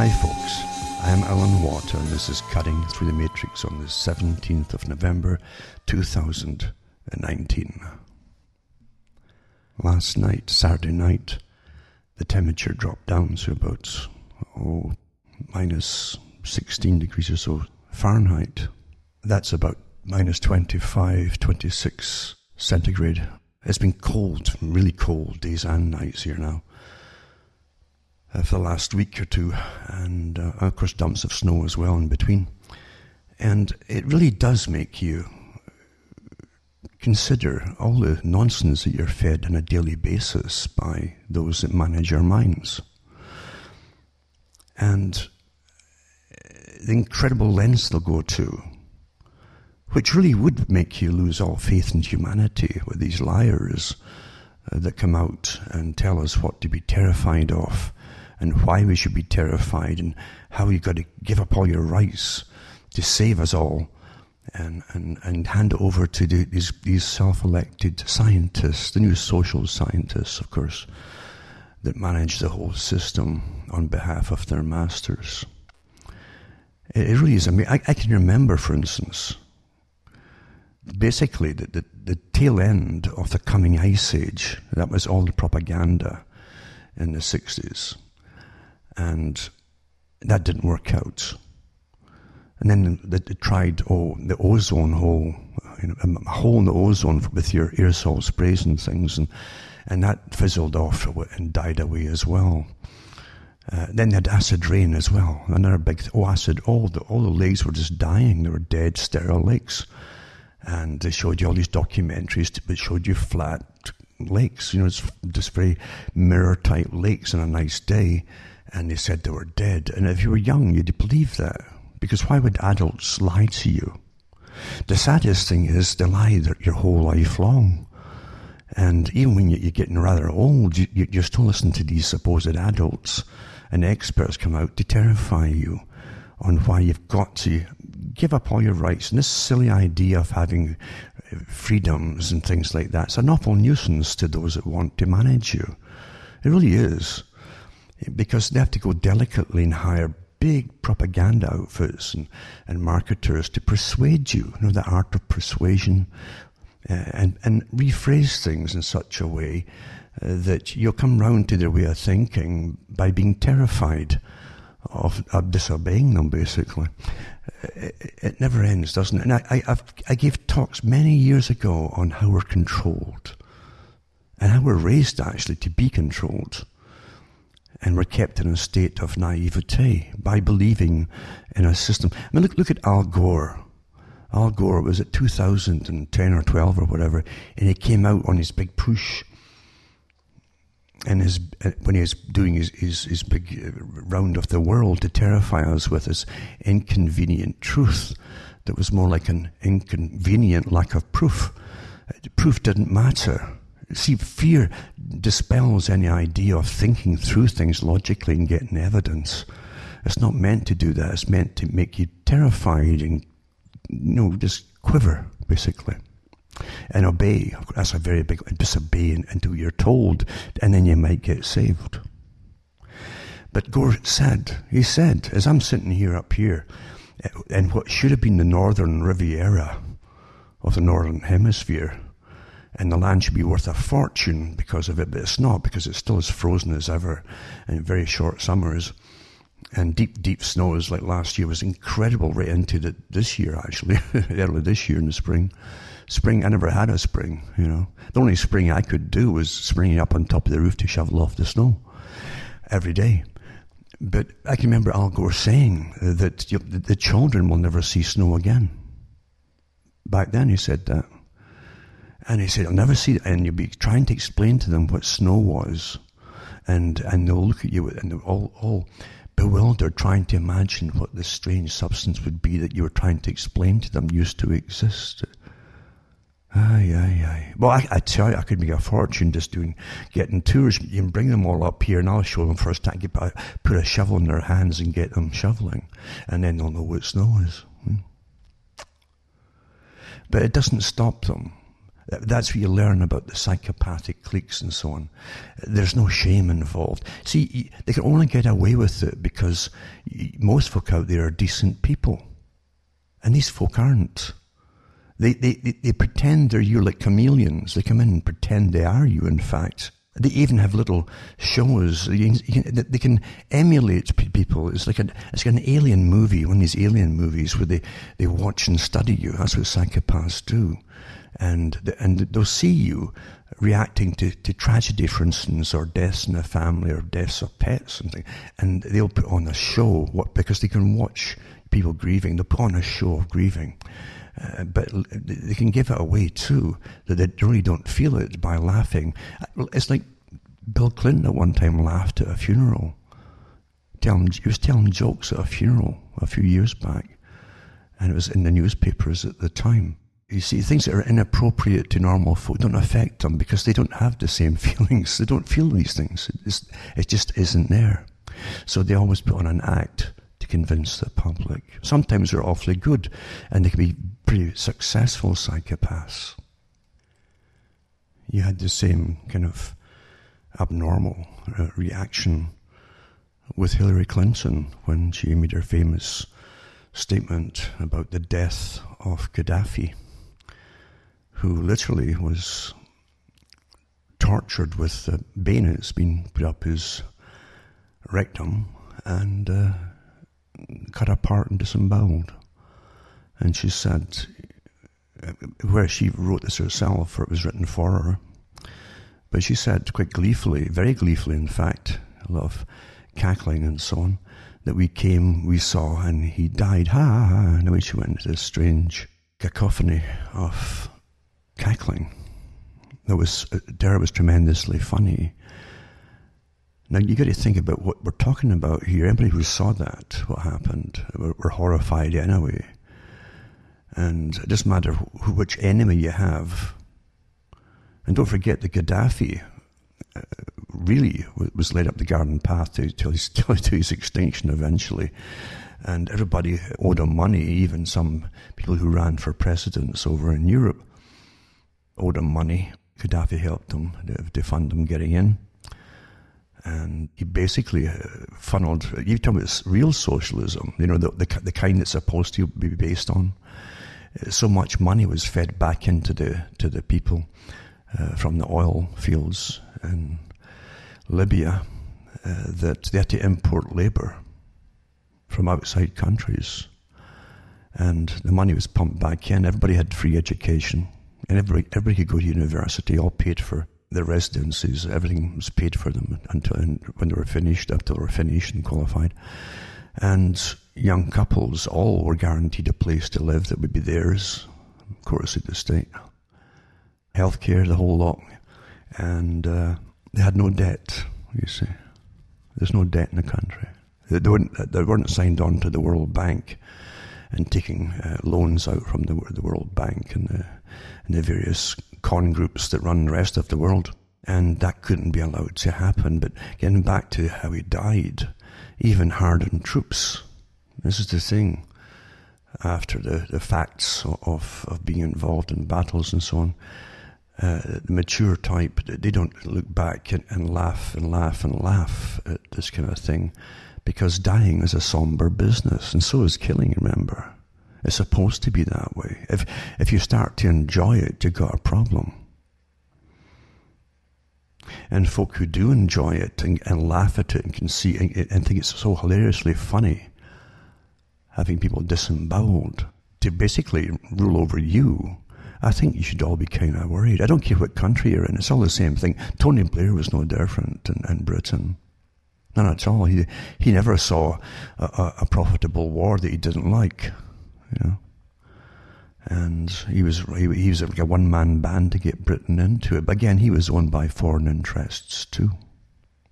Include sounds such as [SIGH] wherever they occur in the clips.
Hi, folks. I am Alan Watt, and this is Cutting Through the Matrix on the 17th of November 2019. Last night, Saturday night, the temperature dropped down to about oh, minus 16 degrees or so Fahrenheit. That's about minus 25, 26 centigrade. It's been cold, really cold days and nights here now uh, for the last week or two, and uh, of course dumps of snow as well in between. And it really does make you consider all the nonsense that you're fed on a daily basis by those that manage your minds. And the incredible lengths they'll go to, which really would make you lose all faith in humanity with these liars uh, that come out and tell us what to be terrified of and why we should be terrified and how you've got to give up all your rights to save us all and, and, and hand it over to the, these, these self-elected scientists, the new social scientists, of course, that manage the whole system on behalf of their masters. It, it really is. I mean, I, I, can remember, for instance, basically the, the, the tail end of the coming ice age. That was all the propaganda in the 60s and that didn't work out. And then they, tried oh the ozone hole, you know, a hole in the ozone with your aerosol sprays and things, and and that fizzled off and died away as well. Uh, then they had acid rain as well, another big oh acid. All the all the lakes were just dying; they were dead, sterile lakes. And they showed you all these documentaries that showed you flat lakes, you know, it's just very mirror type lakes on a nice day and they said they were dead. And if you were young, you'd believe that. Because why would adults lie to you? The saddest thing is they lie your whole life long. And even when you're getting rather old, you, you still listen to these supposed adults and experts come out to terrify you on why you've got to give up all your rights. And this silly idea of having freedoms and things like that, it's an awful nuisance to those that want to manage you. It really is because they have to go delicately and hire big propaganda outfits and, and marketers to persuade you, you know, the art of persuasion, uh, and, and rephrase things in such a way uh, that you'll come round to their way of thinking by being terrified of, of disobeying them, basically. It, uh, it, never ends, doesn't it? And I, I, I gave talks many years ago on how we're controlled and how we're raised actually to be controlled and we're kept in a state of naivete by believing in a system. I mean, look, look at Al Gore. Al Gore was at 2010 or 12 or whatever, and he came out on his big push. And his, when he was doing his, his, his big uh, round of the world to terrify us with his inconvenient truth that was more like an inconvenient lack of proof. Proof didn't matter. See, fear dispels any idea of thinking through things logically and getting evidence. It's not meant to do that. It's meant to make you terrified and, you know, just quiver, basically. And obey. That's a very big, disobey until you're told, and then you might get saved. But Gore said, he said, as I'm sitting here up here, eh, in what should have been the northern Riviera of the northern hemisphere, and the land should be worth a fortune because of it, but it's not because it's still as frozen as ever and very short summers and deep, deep snows like last year was incredible right into the, this year actually, [LAUGHS] early this year in the spring. Spring, I never had a spring, you know. The only spring I could do was springing up on top of the roof to shovel off the snow every day. But I can remember Al Gore saying that you know, the children will never see snow again. Back then he said that. And he said, I'll never see it. And you'll be trying to explain to them what snow was. And, and they'll look at you and they're all, all bewildered, trying to imagine what this strange substance would be that you were trying to explain to them used to exist. Aye, aye, aye. Well, I, I tell you, I could make a fortune just doing, getting tours. You can bring them all up here and I'll show them first. I get, put a shovel in their hands and get them shoveling. And then they'll know what snow is. Hmm. But it doesn't stop them That's what you learn about the psychopathic cliques and so on. There's no shame involved. See, they can only get away with it because most folk out there are decent people. And these folk aren't. They, they, they, they pretend they're you like chameleons. They come in and pretend they are you, in fact. They even have little shows. They can emulate people. It's like, a, it's like an alien movie, one of these alien movies where they, they watch and study you. That's what psychopaths do. And, and they'll see you reacting to, to tragedy, for instance, or deaths in a family, or deaths of pets, and, and they'll put on a show what, because they can watch people grieving. They'll put on a show of grieving. Uh, but they can give it away too, that they really don't feel it by laughing. It's like Bill Clinton at one time laughed at a funeral. Telling, he was telling jokes at a funeral a few years back, and it was in the newspapers at the time. You see, things that are inappropriate to normal folk don't affect them because they don't have the same [LAUGHS] feelings. They don't feel these things. It's, it just isn't there. So they always put on an act to convince the public. Sometimes they're awfully good and they can be pretty successful psychopaths. You had the same kind of abnormal uh, reaction with Hillary Clinton when she made her famous statement about the death of Gaddafi, who literally was tortured with uh, bayonets being put up his rectum and uh, cut apart and disemboweled. And she said, where she wrote this herself, or it was written for her, but she said quite gleefully, very gleefully, in fact, a lot of cackling and so on, that we came, we saw, and he died. Ha ha ha. And away she went into this strange cacophony of cackling. That was, uh, Dara was tremendously funny. Now you got to think about what we're talking about here. Everybody who saw that, what happened, were, were horrified anyway. And it doesn't matter who, which enemy you have. And don't forget that Gaddafi uh, really was led up the garden path to, to, his, [LAUGHS] to his extinction eventually. And everybody owed him money, even some people who ran for presidents over in Europe owed him money. Gaddafi helped them to fund them getting in and he basically uh, funneled. You talk about real socialism, you know, the, the, the kind that's supposed to be based on. Uh, so much money was fed back into the to the people uh, from the oil fields in Libya uh, that they had to import labour from outside countries, and the money was pumped back in. Everybody had free education, and everybody, everybody could go to university, all paid for the residencies, everything was paid for them until when they were finished, till they were finished and qualified. And young couples all were guaranteed a place to live that would be theirs, of course, at the state. Healthcare, the whole lot. And uh, they had no debt, you see. There's no debt in the country. They, they, weren't, they weren't signed on to the World Bank and taking uh, loans out from the, the World Bank and the, and the various con groups that run the rest of the world. And that couldn't be allowed to happen. But getting back to how he died, even hardened troops. This is the thing. After the, the facts of, of being involved in battles and so on, uh, the mature type, they don't look back and, and laugh and laugh and laugh at this kind of thing because dying is a somber business, and so is killing, remember. It's supposed to be that way. If, if you start to enjoy it, you've got a problem. And folk who do enjoy it and, and laugh at it and can see and, and think it's so hilariously funny, having people disemboweled to basically rule over you, I think you should all be kind of worried. I don't care what country you're in, it's all the same thing. Tony Blair was no different in, in Britain. None at all. He, he never saw a, a, a profitable war that he didn't like you know. And he was he, he was like a one man band to get Britain into it. But again, he was owned by foreign interests too.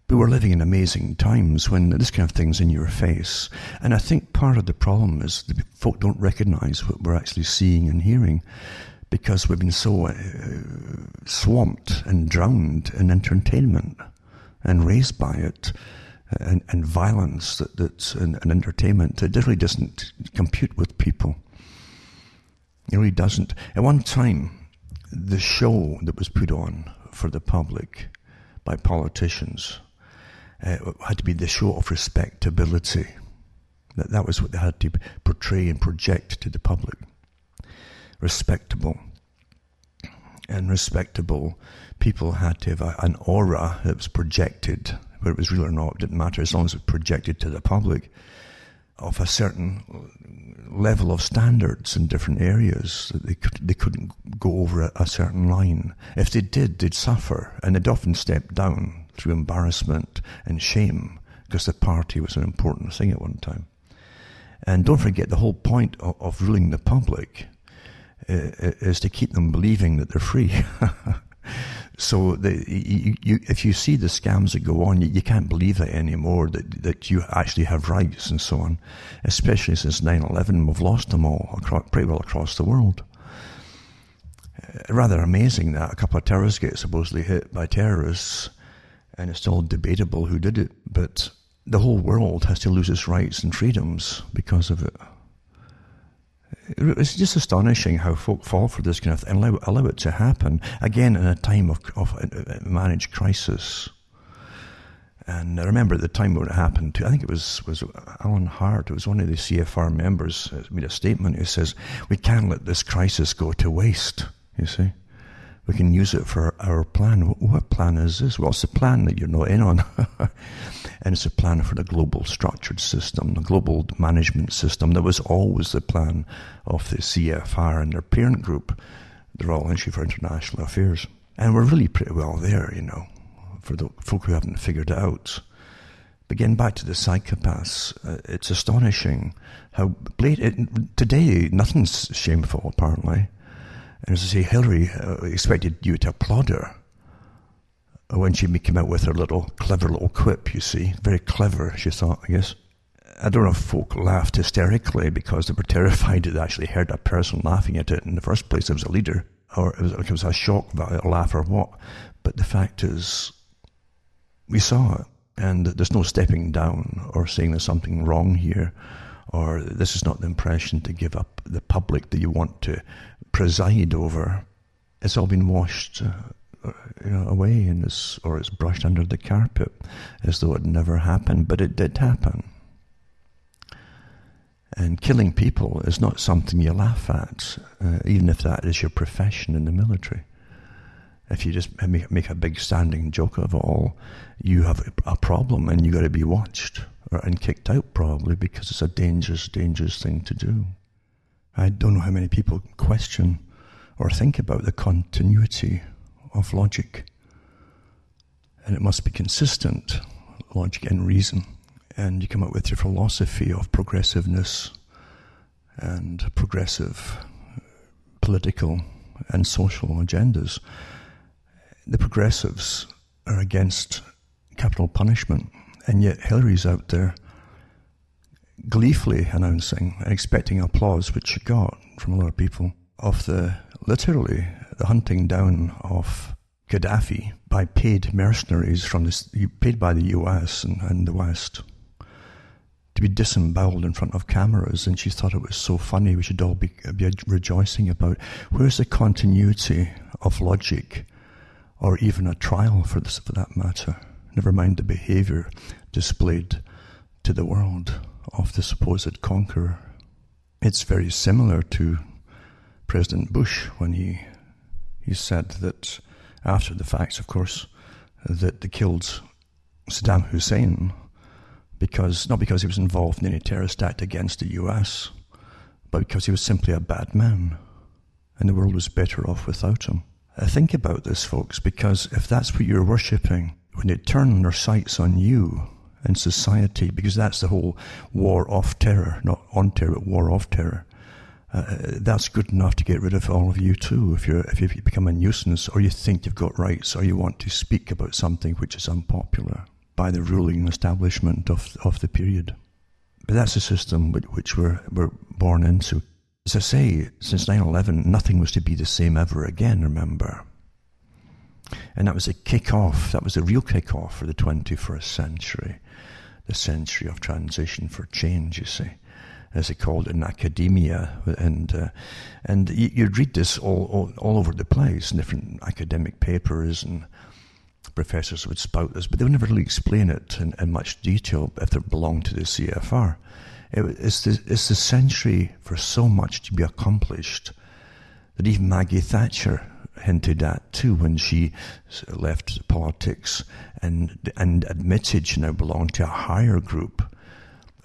But we're living in amazing times when this kind of thing's in your face. And I think part of the problem is the folk don't recognize what we're actually seeing and hearing because we've been so uh, swamped and drowned in entertainment and raised by it and, and violence that, that's an, an entertainment. It really doesn't compute with people. It really doesn't. At one time, the show that was put on for the public by politicians uh, had to be the show of respectability. That, that was what they had to portray and project to the public. Respectable. And respectable people had to have a, an aura that was projected, whether it was real or not, didn't matter as long as it projected to the public, of a certain level of standards in different areas. That they, could, they couldn't go over a, a certain line. If they did, they'd suffer, and they'd often step down through embarrassment and shame because the party was an important thing at one time. And don't forget, the whole point of, of ruling the public uh, is to keep them believing that they're free. [LAUGHS] so the, you, you, if you see the scams that go on, you, you, can't believe that anymore, that, that you actually have rights and so on. Especially since 9-11, we've lost them all, across, pretty well across the world. Uh, rather amazing that a couple of terrorists get supposedly hit by terrorists, and it's still debatable who did it, but the whole world has to lose its rights and freedoms because of it. It's just astonishing how folk fall for this kind of thing and allow, allow it to happen again in a time of, of managed crisis. And I remember at the time when it happened, to, I think it was, was Alan Hart, it was one of the CFR members, uh, made a statement who says, We can't let this crisis go to waste, you see we can use it for our plan. What plan is this? What's the plan that you're not in on. [LAUGHS] and it's a plan for the global structured system, the global management system. That was always the plan of the CFR and their parent group, the Royal Institute for International Affairs. And we're really pretty well there, you know, for the folk who haven't figured it out. But getting back to the psychopaths, uh, it's astonishing how blatant, today nothing's shameful apparently. And as I say, Hillary uh, expected you to applaud her when she came out with her little clever little quip, you see. Very clever, she thought, I guess. I don't know if folk laughed hysterically because they were [LAUGHS] terrified that they actually heard a person laughing at it in the first place. It was a leader, or it was, it was a shock a laugh or what. But the fact is, we saw it, and there's no stepping down or saying there's something wrong here, or this is not the impression to give up the public that you want to preside over, it's all been washed uh, you know, away and it's, or it's brushed under the carpet as though it never happened, but it did happen. And killing people is not something you laugh at, uh, even if that is your profession in the military. If you just make, make a big standing joke of it all, you have a problem and you got to be watched or, and kicked out probably because it's a dangerous, dangerous thing to do. I don't know how many people question or think about the continuity of logic. And it must be consistent, logic and reason. And you come up with your philosophy of progressiveness and progressive political and social agendas. The progressives are against capital punishment, and yet Hillary's out there gleefully announcing and expecting applause, which she got from a lot of people, of the literally the hunting down of Gaddafi by paid mercenaries from this, paid by the US and, and the West to be disemboweled in front of cameras, and she thought it was so funny. We should all be, be rejoicing about. Where's the continuity of logic, or even a trial for this, for that matter? Never mind the behaviour displayed to the world of the supposed conqueror. It's very similar to President Bush when he he said that after the facts, of course, that they killed Saddam Hussein because not because he was involved in any terrorist act against the U.S., but because he was simply a bad man, and the world was better off without him. Uh, think about this, folks, because if that's what you're worshipping, when they turn their sights on you, and society, because that's the whole war of terror, not on terror, but war of terror. Uh, that's good enough to get rid of all of you too. If you if you become a nuisance, or you think you've got rights, or you want to speak about something which is unpopular by the ruling establishment of of the period. But that's the system which we're we're born into. As I say, since 9/11, nothing was to be the same ever again. Remember, and that was a kick-off. That was a real kick-off for the 21st century the century of transition for change, you see. As they called it in academia, and uh, and you, would read this all, all, all over the place, in different academic papers, and professors would spout this, but they would never really explain it in, in much detail if they belonged to the CFR. It, it's the it's the century for so much to be accomplished that even Maggie Thatcher hinted at too when she left politics and and admitted she now belonged to a higher group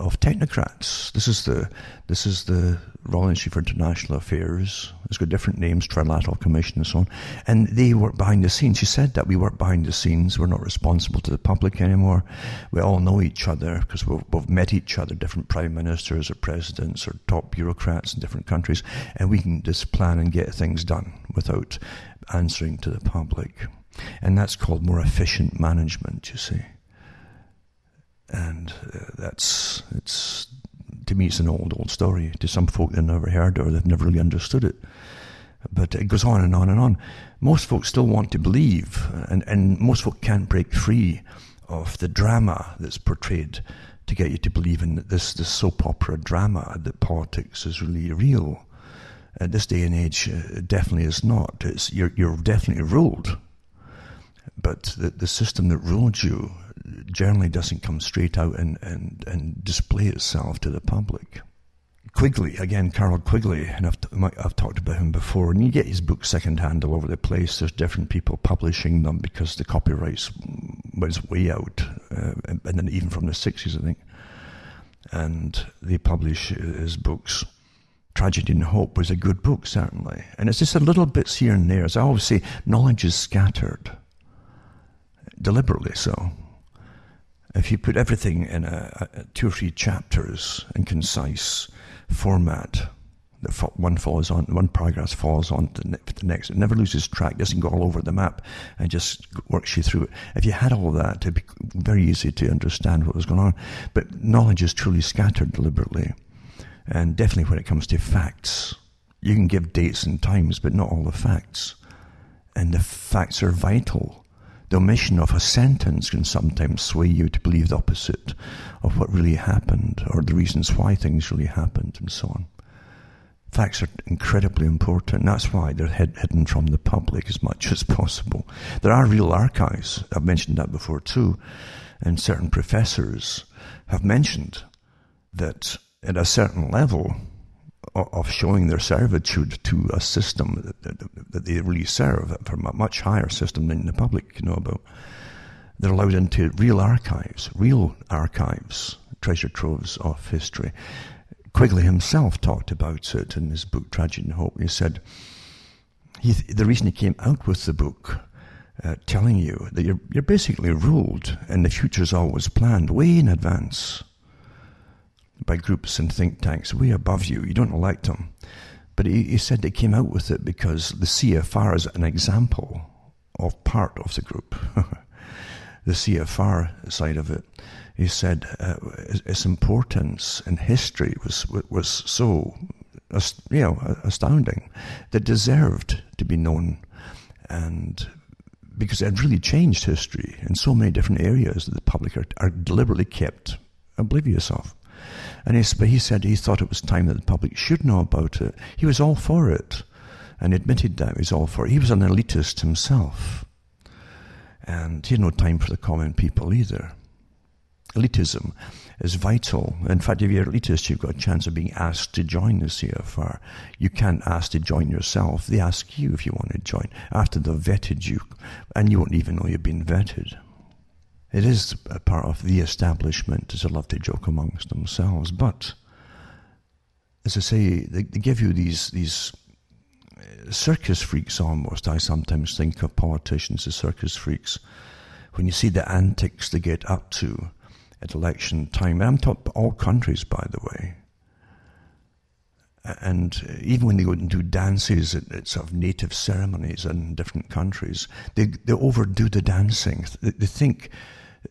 of technocrats. This is the this is the Royal Institute for International Affairs. It's got different names, Trilateral Commission and so on. And they work behind the scenes. She said that we work behind the scenes. We're not responsible to the public anymore. We all know each other because we've, we've met each other, different prime ministers or presidents or top bureaucrats in different countries, and we can just plan and get things done without answering to the public. And that's called more efficient management, you see and uh, that's it's to me it's an old old story. To some folk they've never heard or they've never really understood it. But it goes on and on and on. Most folks still want to believe, and, and most folk can't break free of the drama that's portrayed to get you to believe in this, this soap opera drama that politics is really real. At this day and age, uh, it definitely is not. It's, you're, you're definitely ruled. But the, the system that ruled you generally doesn't come straight out and, and, and display itself to the public. Quigley, again, Carroll Quigley, and I've, I've talked about him before, and you get his books secondhand all over the place. There's different people publishing them because the copyrights was way out, uh, and then even from the 60s, I think. And they publish his books. Tragedy and Hope was a good book, certainly. And it's just a little bits here and there. As I always say, knowledge is scattered, deliberately so if you put everything in a, a two or three chapters in concise format, that one follows on, one paragraph follows on to the next. It never loses track, doesn't go all over the map, and just works you through it. If you had all that, it'd be very easy to understand what was going on. But knowledge is truly scattered deliberately, and definitely when it comes to facts, you can give dates and times, but not all the facts. And the facts are vital the omission of a sentence can sometimes sway you to believe the opposite of what really happened or the reasons why things really happened and so on. Facts are incredibly important. That's why they're hid- hidden from the public as much as possible. There are real archives. I've mentioned that before too. And certain professors have mentioned that at a certain level, of showing their servitude to a system that, that, they really serve from a much higher system than the public know about. They're allowed into real archives, real archives, treasure troves of history. Quigley himself talked about it in his book Tragedy and Hope. He said he, the reason he came out with the book uh, telling you that you're, you're basically ruled and the future's always planned way in advance by groups and think tanks way above you. You don't elect them. But he, he said they came out with it because the CFR is an example of part of the group. [LAUGHS] the CFR side of it. He said uh, its importance in history was was so you know astounding that deserved to be known, and because it had really changed history in so many different areas that the public are, are deliberately kept oblivious of. And he, he said he thought it was time that the public should know about it. He was all for it and admitted that he was all for it. He was an elitist himself. And he had no time for the common people either. Elitism is vital. In fact, if you're elitist, you've got a chance of being asked to join the CFR. You can't ask to join yourself. They ask you if you want to join after they've vetted you, and you won't even know you've been vetted. It is a part of the establishment, as I love to joke amongst themselves. But as I say, they, they give you these these uh, circus freaks almost. I sometimes think of politicians as circus freaks. When you see the antics they get up to at election time, and I'm talking all countries, by the way. And even when they go and do dances at, at sort of native ceremonies in different countries, they, they overdo the dancing. They, they think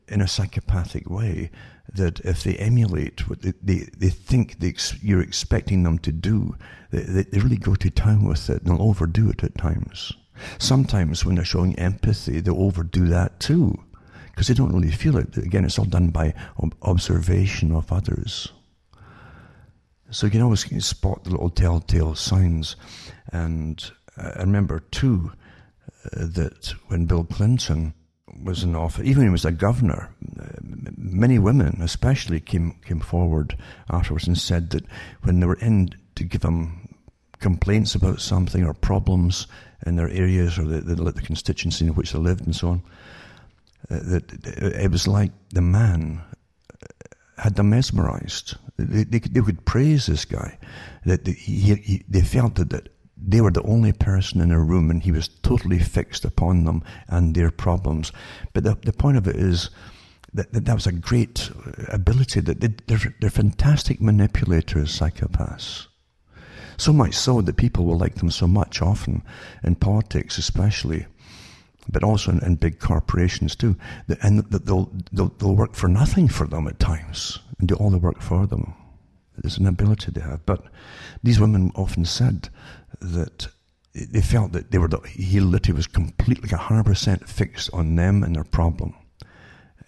in a psychopathic way that if they emulate what they, they, they think they ex- you're expecting them to do, they, they really go to town with it and they'll overdo it at times. Sometimes when they're showing empathy, they'll overdo that too because they don't really feel it. Again, it's all done by observation of others. So you can always spot the little telltale signs. And I remember too uh, that when Bill Clinton was in office, even when he was a governor, many women especially came, came forward afterwards and said that when they were in to give him complaints about something or problems in their areas or the, the, the constituency in which they lived and so on, uh, that it was like the man had them mesmerized. They, they, they could praise this guy. That he, he, they felt that, that they were the only person in a room and he was totally fixed upon them and their problems. But the, the point of it is that, that, that was a great ability that they, they're, they're fantastic manipulators, psychopaths. So much so that people will like them so much often in politics, especially, but also in, in big corporations too. And they'll, they'll, they'll work for nothing for them at times and do all the work for them. It's an ability they have. But these women often said that they felt that they were the, he literally was completely like hundred percent fixed on them and their problem.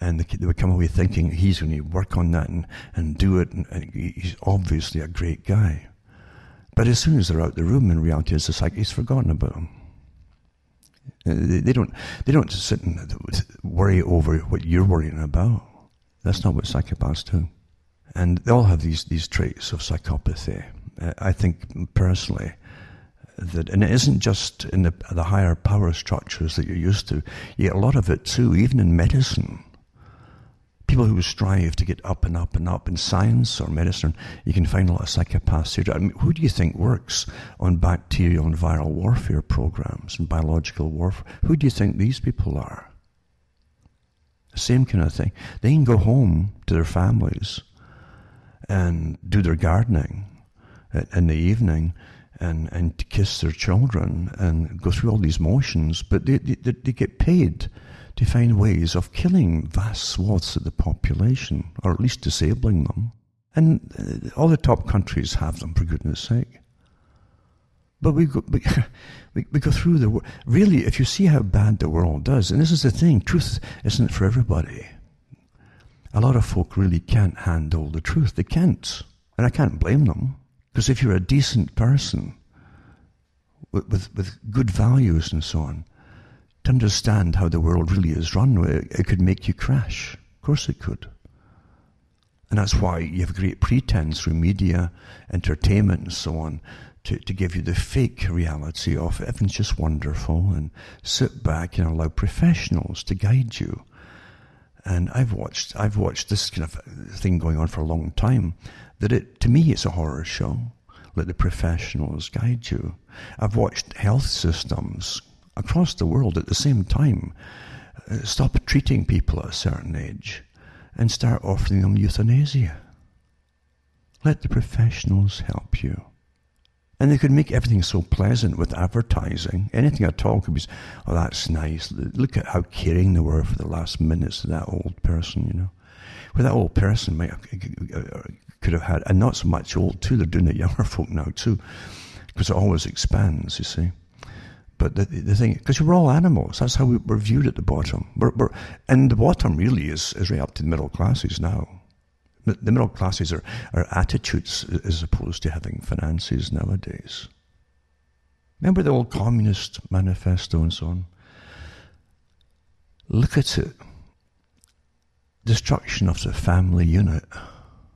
And they, they would come away thinking he's going to work on that and, and do it. And, and he's obviously a great guy. But as soon as they're out the room, in reality, it's just like he's forgotten about them. Uh, they don't, they don't sit and worry over what you're worrying about. That's not what psychopaths do. And they all have these, these traits of psychopathy. I think personally that, and it isn't just in the, the higher power structures that you're used to. You get a lot of it too, even in medicine people who strive to get up and up and up in science or medicine, you can find a lot of psychopaths here. I mean, who do you think works on bacterial and viral warfare programs and biological warfare? Who do you think these people are? Same kind of thing. They can go home to their families and do their gardening in the evening and, and kiss their children and go through all these motions, but they, they, they get paid to find ways of killing vast swaths of the population, or at least disabling them. And uh, all the top countries have them, for goodness sake. But we go, [LAUGHS] we, we go through the world. really. If you see how bad the world does, and this is the thing, truth isn't for everybody. A lot of folk really can't handle the truth. They can't, and I can't blame them because if you're a decent person with, with, with good values and so on, to understand how the world really is run, it could make you crash. Of course it could. And that's why you have great pretense through media, entertainment, and so on, to, to give you the fake reality of everything's just wonderful and sit back and allow professionals to guide you. And I've watched, I've watched this kind of thing going on for a long time. That it, to me, it's a horror show. Let the professionals guide you. I've watched health systems across the world at the same time uh, stop treating people at a certain age and start offering them euthanasia. Let the professionals help you. And they could make everything so pleasant with advertising. Anything at all could be, oh, that's nice. Look at how caring they were for the last minutes of that old person, you know. Well, that old person might have, could have had, and not so much old too, they're doing it younger [LAUGHS] folk now too, because it always expands, you see. But the, the thing, because we're all animals, that's how we, are viewed at the bottom. We're, we're, and the bottom really is, is right up to the middle classes now. The middle classes are, are attitudes as opposed to having finances nowadays. Remember the old communist manifesto and so on? Look at it. Destruction of the family unit.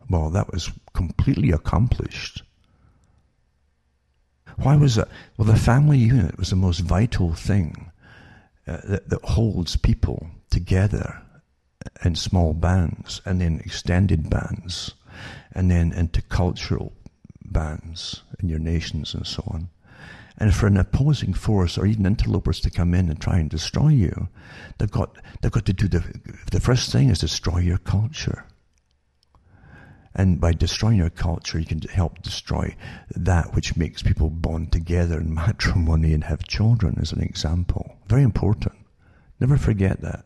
Well, that was completely accomplished why was that? Well, the family unit was the most vital thing uh, that, that holds people together in small bands and then extended bands and then into cultural bands in your nations and so on. And for an opposing force or even interlopers to come in and try and destroy you, they've got, they've got to do the, the first thing is destroy your culture. And by destroying your culture, you can help destroy that which makes people bond together in [LAUGHS] matrimony and have children, as an example. Very important. Never forget that.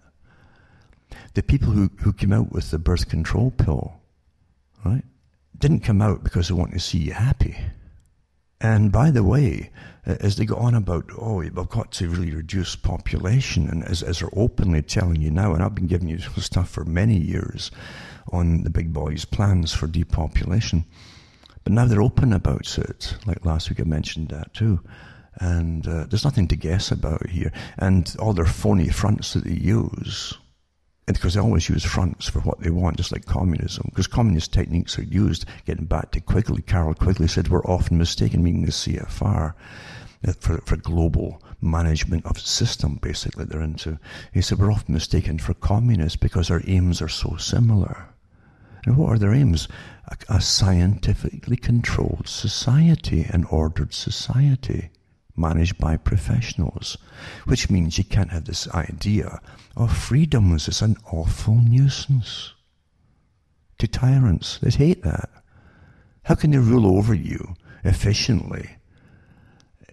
The people who, who came out with the birth control pill, right, didn't come out because they want to see you happy. And by the way, as they go on about, oh, we've got to really reduce population, and as, as they're openly telling you now, and I've been giving you [LAUGHS] stuff for many years, on the big boys' plans for depopulation. But now they're open about it. Like last week I mentioned that too. And uh, there's nothing to guess about here. And all their phony fronts that they use, and because they always use fronts for what they want, just like communism. Because communist techniques are used, getting back to Quigley, Carroll Quigley said, we're often mistaken, meaning the CFR, uh, for, for global management of system, basically, they're into. He said, we're often mistaken for communists because our aims are so similar. And what are their aims? A, a scientifically controlled society, an ordered society managed by professionals, which means you can't have this idea of freedoms as an awful nuisance to tyrants. They hate that. How can they rule over you efficiently?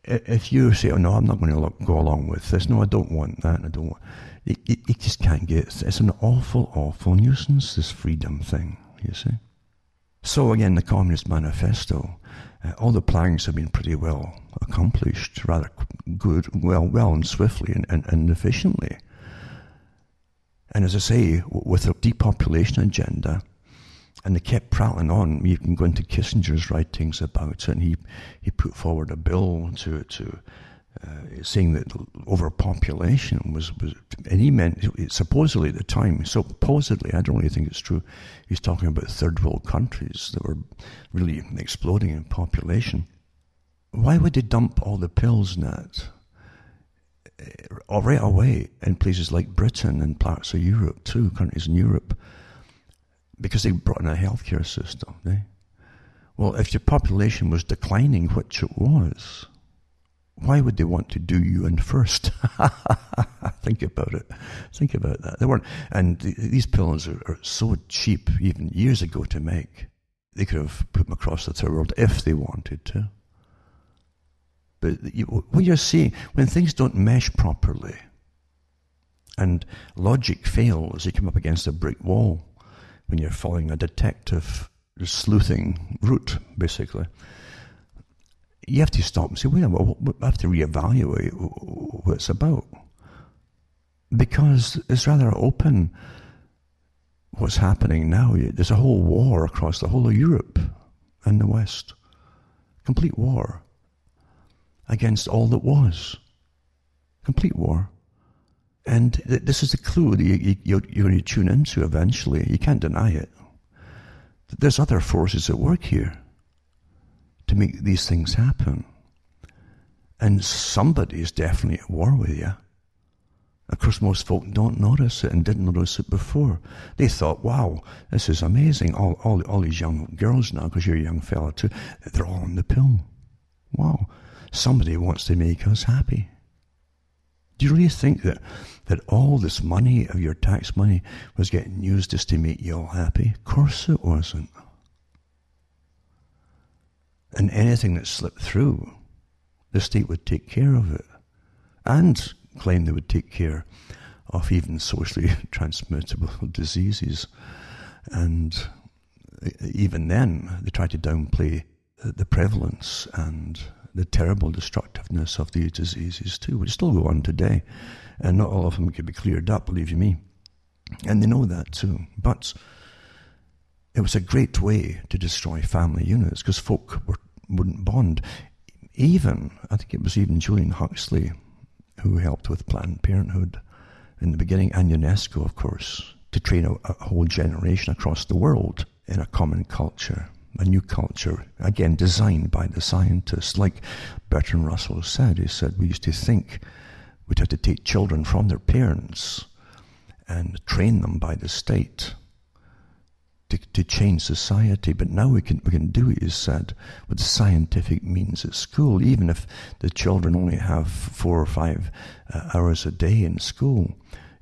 If you say, "Oh no, I'm not going to go along with this. No, I don't want that. I don't want," you, you, you just can't get. It. It's an awful, awful nuisance. This freedom thing, you see. So again, the Communist Manifesto uh, all the planks have been pretty well accomplished, rather good, well, well and swiftly and, and, and efficiently. And as I say, with the depopulation agenda, and they kept prattling on. You can go into Kissinger's writings about it, and he, he put forward a bill to to uh, saying that overpopulation was, was, and he meant supposedly at the time, supposedly, I don't really think it's true, he's talking about third world countries that were really exploding in population. Why would they dump all the pills net uh, right away in places like Britain and parts of Europe too, countries in Europe? Because they brought in a healthcare system. Eh? Well, if your population was declining, which it was, why would they want to do you in first? [LAUGHS] Think about it. Think about that. They weren't, and these pills are, are, so cheap, even years ago, to make. They could have put them across the third world if they wanted to. But you, what you're seeing, when things don't mesh properly, and logic fails, you come up against a brick wall when you're following a detective sleuthing route, basically you have to stop and say, wait a minute, we have to reevaluate what it's about. Because it's rather open what's happening now. There's a whole war across the whole of Europe and the West. Complete war against all that was. Complete war. And th- this is the clue that you, you, you're going to tune into eventually. You can't deny it. There's other forces at work here to make these things happen. And somebody is definitely at war with you. Of course, most folk don't notice it and didn't notice it before. They thought, wow, this is amazing. All, all, all these young girls now, because you're a young fella too, they're all on the pill. Wow, somebody wants to make us happy. Do you really think that, that all this money of your tax money was getting used just to make you all happy? Of course it wasn't. And anything that slipped through, the state would take care of it and claim they would take care of even socially [LAUGHS] transmittable [LAUGHS] diseases. And uh, even then, they try to downplay uh, the prevalence and the terrible destructiveness of these diseases too, which still go on today. And not all of them can be cleared up, believe you me. And they know that too. But it was a great way to destroy family units because folk were, wouldn't bond. Even, I think it was even Julian Huxley who helped with Planned Parenthood in the beginning, and UNESCO, of course, to train a, a whole generation across the world in a common culture, a new culture, again designed by the scientists. Like Bertrand Russell said, he said, we used to think we'd have to take children from their parents and train them by the state to, to change society. But now we can, we can do it, he said, with scientific means at school, even if the children only have four or five uh, hours a day in school.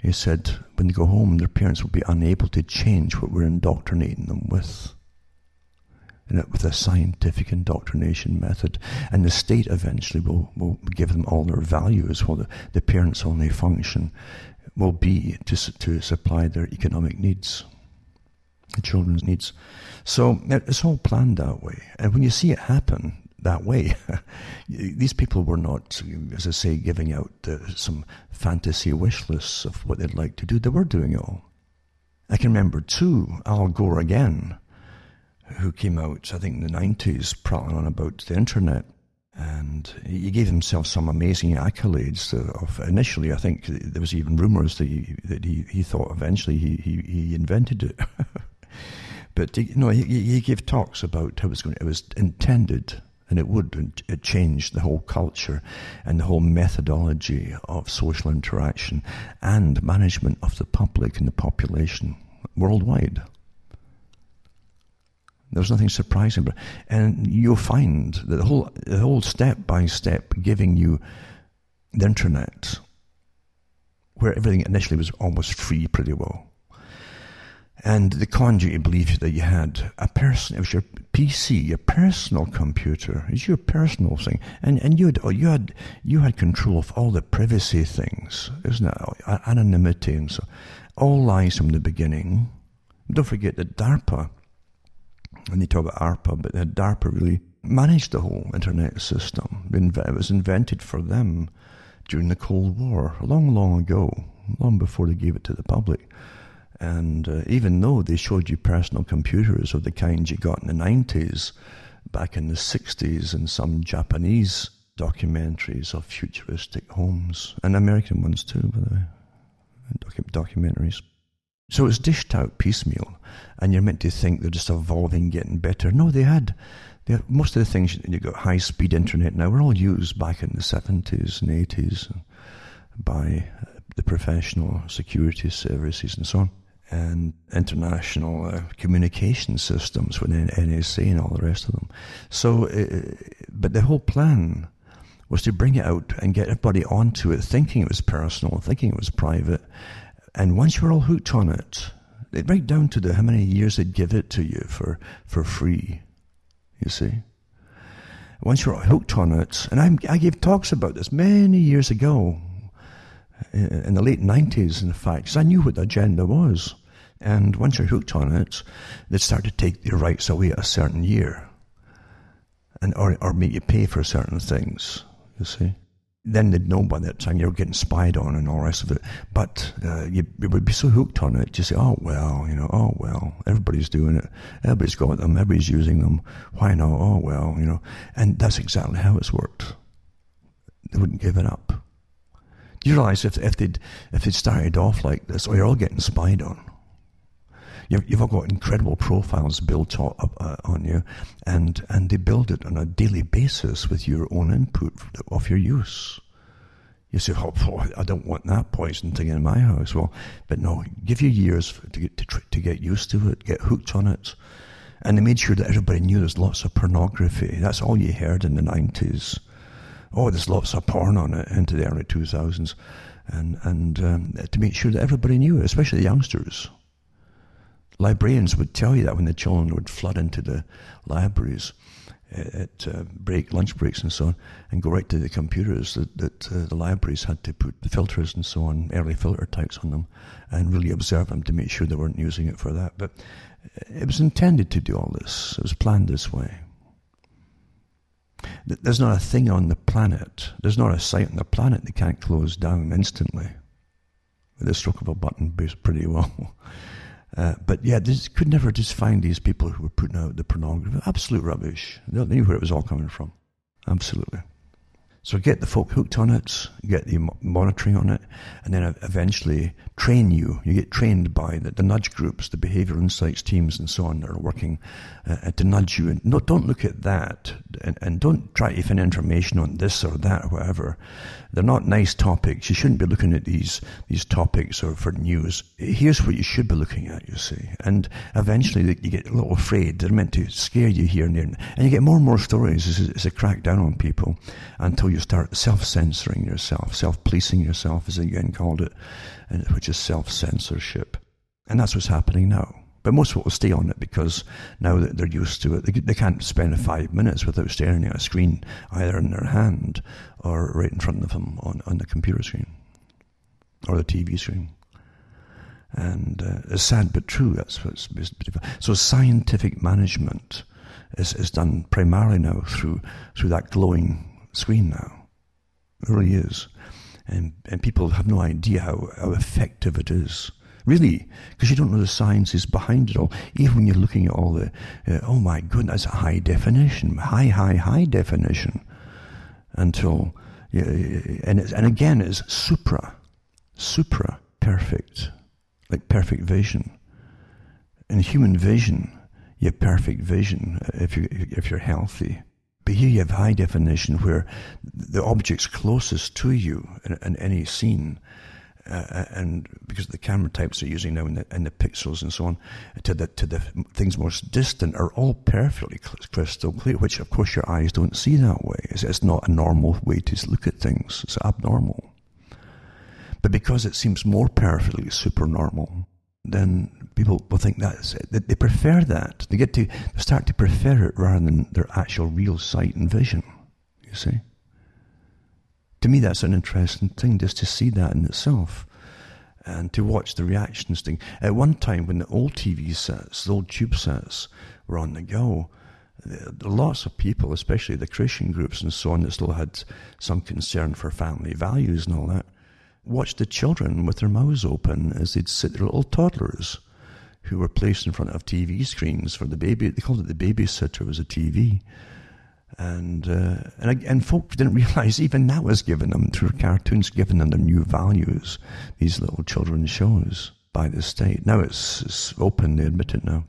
He said, when they go home, their parents will be unable to change what we're indoctrinating them with. With a scientific indoctrination method. And the state eventually will, will give them all their values while the, the parents' only function will be to, to supply their economic needs children's needs. So it's all planned that way. And when you see it happen that way, [LAUGHS] these people were not, as I say, giving out uh, some fantasy wish lists of what they'd like to do. They were doing it all. I can remember too, Al Gore again, who came out, I think, in the 90s, prattling on about the internet. And he gave himself some amazing accolades. Of initially, I think there was even rumours that he, that he, he thought eventually he, he, he invented it. [LAUGHS] but you know, he, he gave talks about how it was going. It was intended and it would it uh, changed the whole culture and the whole methodology of social interaction and management of the public and the population worldwide. There's nothing surprising, but and you'll find that the whole the whole step by step giving you the internet, where everything initially was almost free, pretty well, and the conjugate belief that you had a person, it was your PC, your personal computer, it's your personal thing, and and you had oh, you had you had control of all the privacy things, isn't it? Oh, anonymity and so, all lies from the beginning. Don't forget that DARPA, when they talk about ARPA, but DARPA really managed the whole internet system. It was invented for them during the Cold War, long, long ago, long before they gave it to the public. And uh, even though they showed you personal computers of the kind you got in the 90s, back in the 60s, and some Japanese documentaries of futuristic homes, and American ones too, by the way, docu- documentaries. So it's dished out piecemeal, and you're meant to think they're just evolving, getting better. No, they had. They had most of the things you got high speed internet now were all used back in the 70s and 80s by the professional security services and so on and international uh, communication systems within NSA and all the rest of them. So, uh, but the whole plan was to bring it out and get everybody onto it, thinking it was personal, thinking it was private. And once you're all hooked on it, right down to the how many years they'd give it to you for, for free, you see. Once you're hooked on it, and I, I gave talks about this many years ago, in the late 90s, in fact, because I knew what the agenda was. And once you're hooked on it, they start to take your rights away at a certain year, and or, or make you pay for certain things, you see. Then they'd know by that time you're getting spied on and all the rest of it. But uh, you, you, would be so hooked on it, you say, oh, well, you know, oh, well, everybody's doing it. Everybody's got them. Everybody's using them. Why not? Oh, well, you know. And that's exactly how it's worked. They wouldn't give it up. You realize if, if they'd, if they'd started off like this, oh, you're all getting spied on. You've, you've all got incredible profiles built up, uh, on you, and, and they build it on a daily basis with your own input of your use. You say, oh, boy, I don't want that poison thing in my house. Well, but no, give you years to get, to, to get used to it, get hooked on it. And they made sure that everybody knew there's lots of pornography. That's all you heard in the 90s oh, there's lots of porn on it into the early 2000s, and and um, to make sure that everybody knew, especially the youngsters. Librarians would tell you that when the children would flood into the libraries at uh, break, lunch breaks, and so on, and go right to the computers. That, that uh, the libraries had to put the filters and so on, early filter types on them, and really observe them to make sure they weren't using it for that. But it was intended to do all this. It was planned this way. There's not a thing on the planet, there's not a site on the planet that can't close down instantly with the stroke of a button, pretty well. [LAUGHS] Uh, but yeah, this could never just find these people who were putting out the pornography. Absolute rubbish. They knew where it was all coming from. Absolutely. So get the folk hooked on it, get the monitoring on it, and then eventually train you. You get trained by the, the nudge groups, the behavior insights teams, and so on that are working uh, to nudge you. And no, don't look at that, and, and don't try to find information on this or that or whatever. They're not nice topics. You shouldn't be looking at these these topics or for news. Here's what you should be looking at. You see, and eventually you get a little afraid. They're meant to scare you here and there, and you get more and more stories as, as a crack down on people until you start self censoring yourself, self policing yourself, as again called it which is self censorship. And that's what's happening now. But most people stay on it because now that they're used to it, they, they can't spend five minutes without staring at a screen, either in their hand or right in front of them on, on the computer screen or the TV screen. And uh, it's sad but true. That's what's. So scientific management is, is done primarily now through through that glowing screen now. It really is and, and people have no idea how, how effective it is. Really, because you don't know the sciences behind it all. Even when you're looking at all the, uh, oh my goodness, high definition, high, high, high definition, until, yeah, and it's, and again, it's supra, supra perfect, like perfect vision. In human vision, you have perfect vision if you if you're healthy. But here you have high definition where the objects closest to you in, in any scene, uh, and because the camera types they're using now in the, in the pixels and so on, to the, to the things most distant are all perfectly crystal clear, which of course your eyes don't see that way. It's, it's not a normal way to look at things. It's abnormal. But because it seems more perfectly supernormal, then people will think that's it. They prefer that. They get to start to prefer it rather than their actual real sight and vision. You see? To me, that's an interesting thing just to see that in itself and to watch the reactions thing. At one time, when the old TV sets, the old tube sets were on the go, lots of people, especially the Christian groups and so on, that still had some concern for family values and all that, watched the children with their mouths open as they'd sit their little toddlers who were placed in front of TV screens for the baby. They called it the babysitter was a TV. And, uh, and and folks didn't [LAUGHS] realize even that was given them through cartoons, giving them their new values. These little children's shows by the state. Now it's, it's open; they admit it now.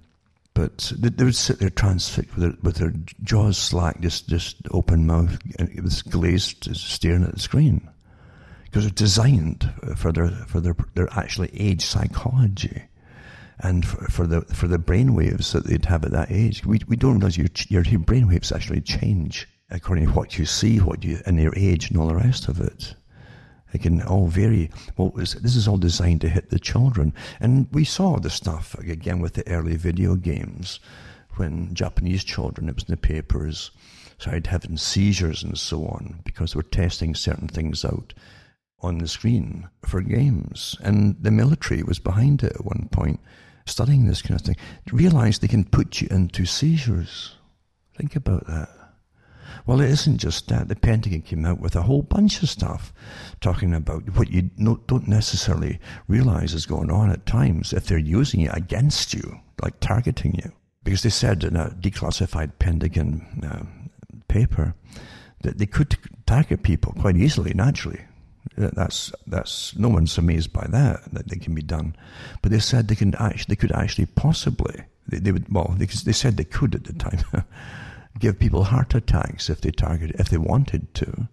But they, they would sit there transfixed with their, with their jaws slack, just just open mouth, and it was glazed, staring at the screen because it's designed for their for their their actually age psychology and for, for the for the brain waves that they'd have at that age. We we don't realize your your brain waves actually change according to what you see, what you and your age and all the rest of it. It can all vary. Well, this is all designed to hit the children, and we saw the stuff again with the early video games when Japanese children, it was in the papers, started having seizures and so on because they were testing certain things out on the screen for games. And the military was behind it at one point, studying this kind of thing. Realize they can put you into seizures. Think about that. Well, it isn't just that. The Pentagon came out with a whole bunch of stuff talking about what you don't necessarily realize is going on at times if they're using it against you, like targeting you. Because they said in a declassified Pentagon uh, paper that they could target people quite easily, naturally, that's that's no one's amazed by that that they can be done, but they said they can actually they could actually possibly they, they would well they, they said they could at the time [LAUGHS] give people heart attacks if they targeted if they wanted to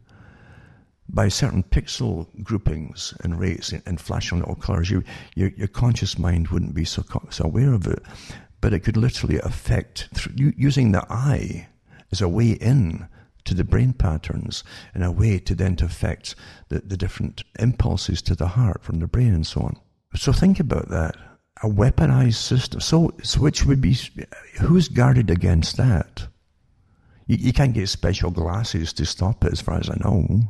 by certain pixel groupings and rates and flashing little colors. You, your your conscious mind wouldn't be so so aware of it, but it could literally affect through, using the eye as a way in to the brain patterns in a way to then to affect the, the different impulses to the heart from the brain and so on. So think about that. A weaponized system. So, so which would be, who's guarded against that? You, you can't get special glasses to stop it as far as I know.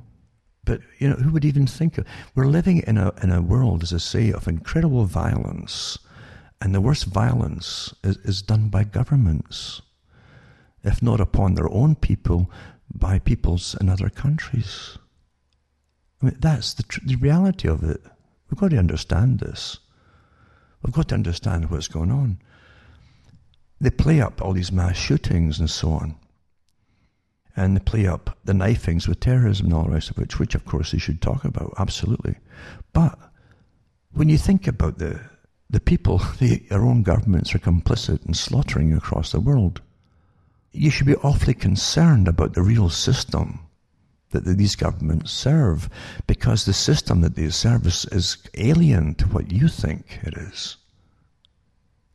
But, you know, who would even think of, we're living in a, in a world, as I say, of incredible violence. And the worst violence is, is done by governments if not upon their own people, by peoples in other countries. I mean, that's the, tr- the reality of it. We've got to understand this. We've got to understand what's going on. They play up all these mass shootings and so on. And they play up the knifings with terrorism and all the rest of which, which of course they should talk about, absolutely. But when you think about the, the people [LAUGHS] the, own governments are complicit in slaughtering across the world, you should be awfully concerned about the real system that these governments serve because the system that they serve is, alien to what you think it is.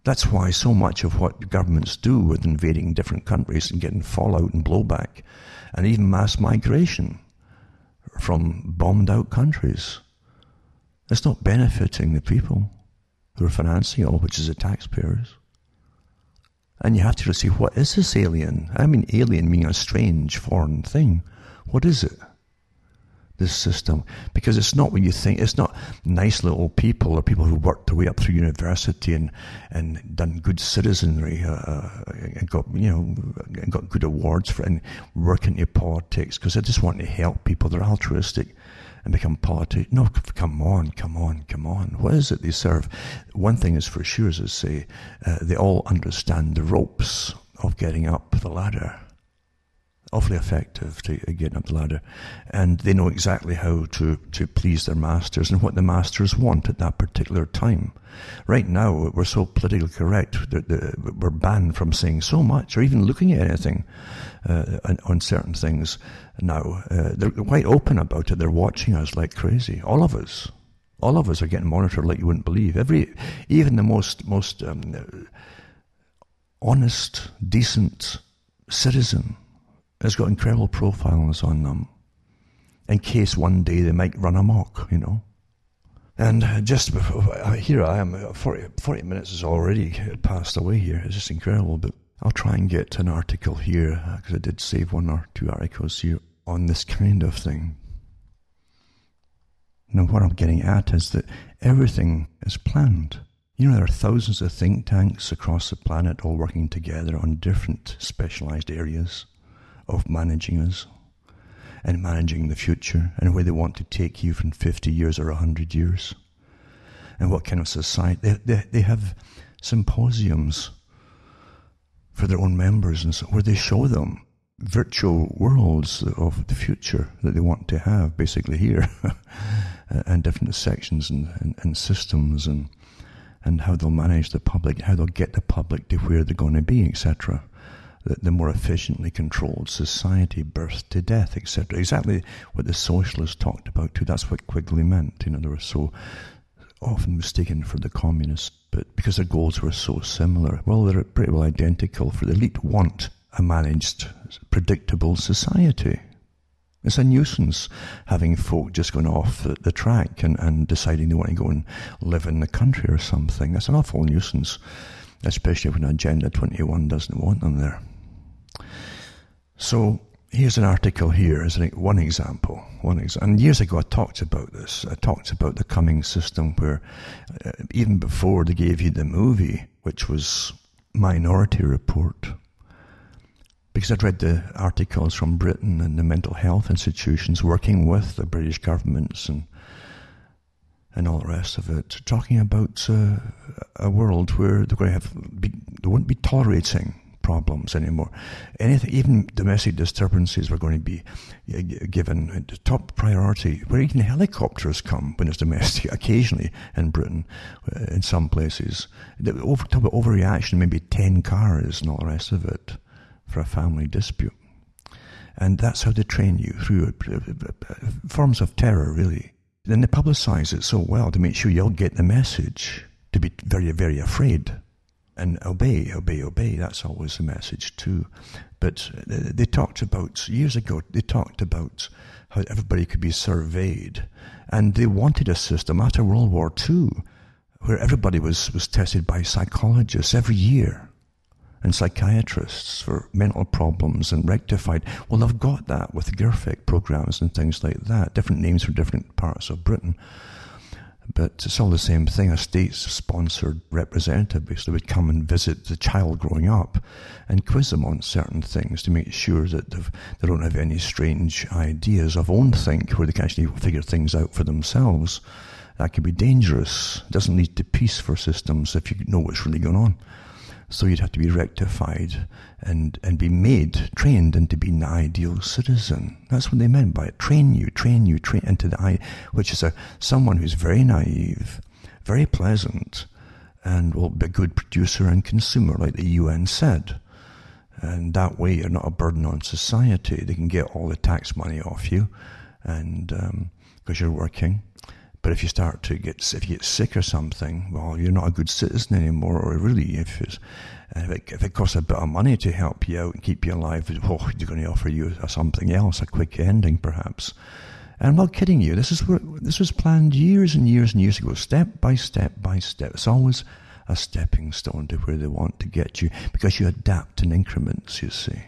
That's why so much of what governments do with invading different countries and getting fallout and blowback and even mass migration from bombed out countries, it's not benefiting the people who are financing all, which is the taxpayers. And you have to see what is this alien? I mean, alien meaning a strange foreign thing. What is it? this system because it's not what you think. It's not nice little people or people who worked their way up through university and, and done good citizenry uh, uh and got, you know, got good awards for and work into politics because they just want to help people. They're altruistic and become politicians. No, come on, come on, come on. What is it they serve? One thing is for sure, as I say, uh, they all understand the ropes of getting up the ladder awfully effective to getting up the ladder. And they know exactly how to, to please their masters and what the masters want at that particular time. Right now, we're so politically correct that we're banned from saying so much or even looking at anything uh, on certain things now. Uh, they're quite open about it. They're watching us like crazy. All of us. All of us are getting monitored like you wouldn't believe. Every, even the most, most um, honest, decent citizen has got incredible profiles on them in case one day they might run amok, you know. And just before, uh, here I am, uh, 40, 40 minutes has already passed away here. It's just incredible. But I'll try and get an article here because uh, I did save one or two articles here on this kind of thing. Now, what I'm getting at is that everything is planned. You know, there are thousands of think tanks across the planet all working together on different specialized areas of managing us and managing the future and where they want to take you from 50 years or 100 years and what kind of society. They, they, they have symposiums for their own members and so, where they show them virtual worlds of the future that they want to have basically here [LAUGHS] and different sections and, and, and systems and and how they'll manage the public, how they'll get the public to where they're going to be, etc the, the more efficiently controlled society, birth to death, etc. Exactly what the socialists talked about too. That's what Quigley meant. You know, they were so often mistaken for the communists, but because their goals were so similar, well, they're pretty well identical. For the elite want a managed, predictable society. It's a nuisance having folk just going off the, the track and, and deciding they want to go and live in the country or something. That's an awful nuisance, especially when Agenda 21 doesn't want them there. So here's an article here as one example. One example. And years ago, I talked about this. I talked about the coming system where, uh, even before they gave you the movie, which was Minority Report, because I'd read the articles from Britain and the mental health institutions working with the British governments and and all the rest of it, talking about uh, a world where they're going to have be, they won't be tolerating problems anymore. Anything, even domestic disturbances were going to be uh, given top priority. Where even helicopters come when it's domestic, [LAUGHS] occasionally in Britain, uh, in some places. Overreaction, maybe 10 cars and all the rest of it for a family dispute. And that's how they train you through uh, forms of terror, really. Then they publicize it so well to make sure you'll get the message to be very, very afraid and obey, obey, obey. That's always the message too. But uh, they talked about years ago. They talked about how everybody could be surveyed, and they wanted a system after World War II where everybody was was tested by psychologists every year and psychiatrists for mental problems and rectified. Well, they've got that with GIRFEC programs and things like that. Different names for different parts of Britain. But it's all the same thing. A state-sponsored representative basically would come and visit the child growing up and quiz them on certain things to make sure that they don't have any strange ideas of own think where they can actually figure things out for themselves. That can be dangerous. It doesn't lead to peace for systems if you know what's really going on. So you'd have to be rectified and, and be made, trained into being the ideal citizen. That's what they meant by it. Train you, train you, train into the I, which is a, someone who's very naive, very pleasant, and will be a good producer and consumer, like the UN said. And that way you're not a burden on society. They can get all the tax money off you and, because um, you're working but if you start to get, if you get sick or something, well, you're not a good citizen anymore. Or really, if it's, uh, if it, if it costs a bit of money to help you out and keep you alive, oh, they're going to offer you something else, a quick ending perhaps. And I'm not kidding you. This is where, this was planned years and years and years ago, step by step by step. It's always a stepping stone to where they want to get you because you adapt in increments, you see.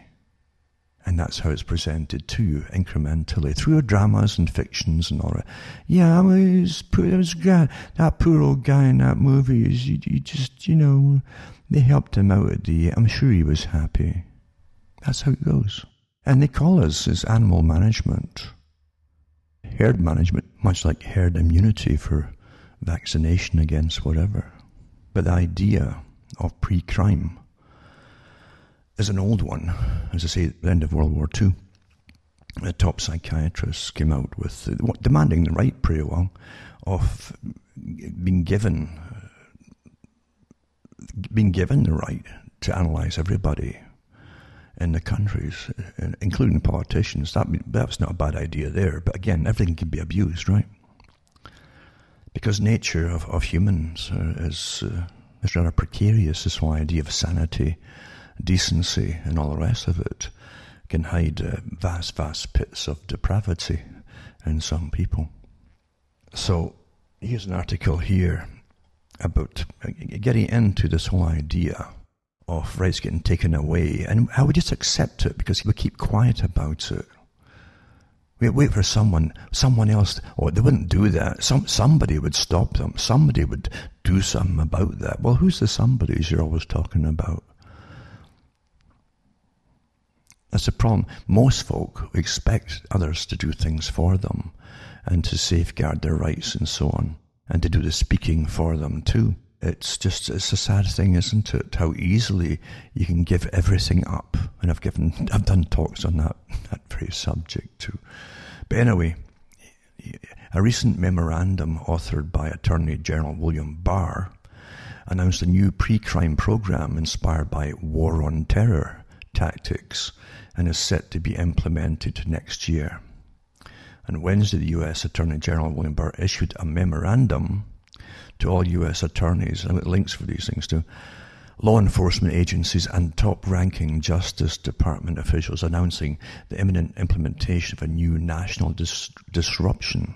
And that's how it's presented to you incrementally through dramas and fictions and all that. Yeah, I was, it was guy, that poor old guy in that movie. You, you just, you know, they helped him out at the. I'm sure he was happy. That's how it goes. And they call us as animal management, herd management, much like herd immunity for vaccination against whatever. But the idea of pre-crime is an old one. As I say, at the end of World War II, the top psychiatrists came out with uh, demanding the right, pretty well, of being given being given the right to analyze everybody in the countries, uh, including politicians. That that's not a bad idea there. But again, everything can be abused, right? Because nature of, of humans uh, is uh, is rather precarious. This whole idea of sanity decency and all the rest of it can hide uh, vast, vast pits of depravity in some people. So here's an article here about uh, getting into this whole idea of rights getting taken away and how we just accept it because we keep quiet about it. We wait for someone, someone else, or oh, they wouldn't do that. Some, somebody would stop them. Somebody would do something about that. Well, who's the somebodies you're always talking about? That's the problem. Most folk expect others to do things for them and to safeguard their rights and so on, and to do the speaking for them too. It's just, it's a sad thing, isn't it? How easily you can give everything up. And I've given, I've done talks on that, that very subject too. But anyway, a recent memorandum authored by Attorney General William Barr announced a new pre-crime program inspired by war on terror tactics and is set to be implemented next year. On Wednesday, the U.S. Attorney General William Barr issued a memorandum to all U.S. attorneys, and with links for these things to law enforcement agencies and top-ranking Justice Department officials announcing the imminent implementation of a new national dis- disruption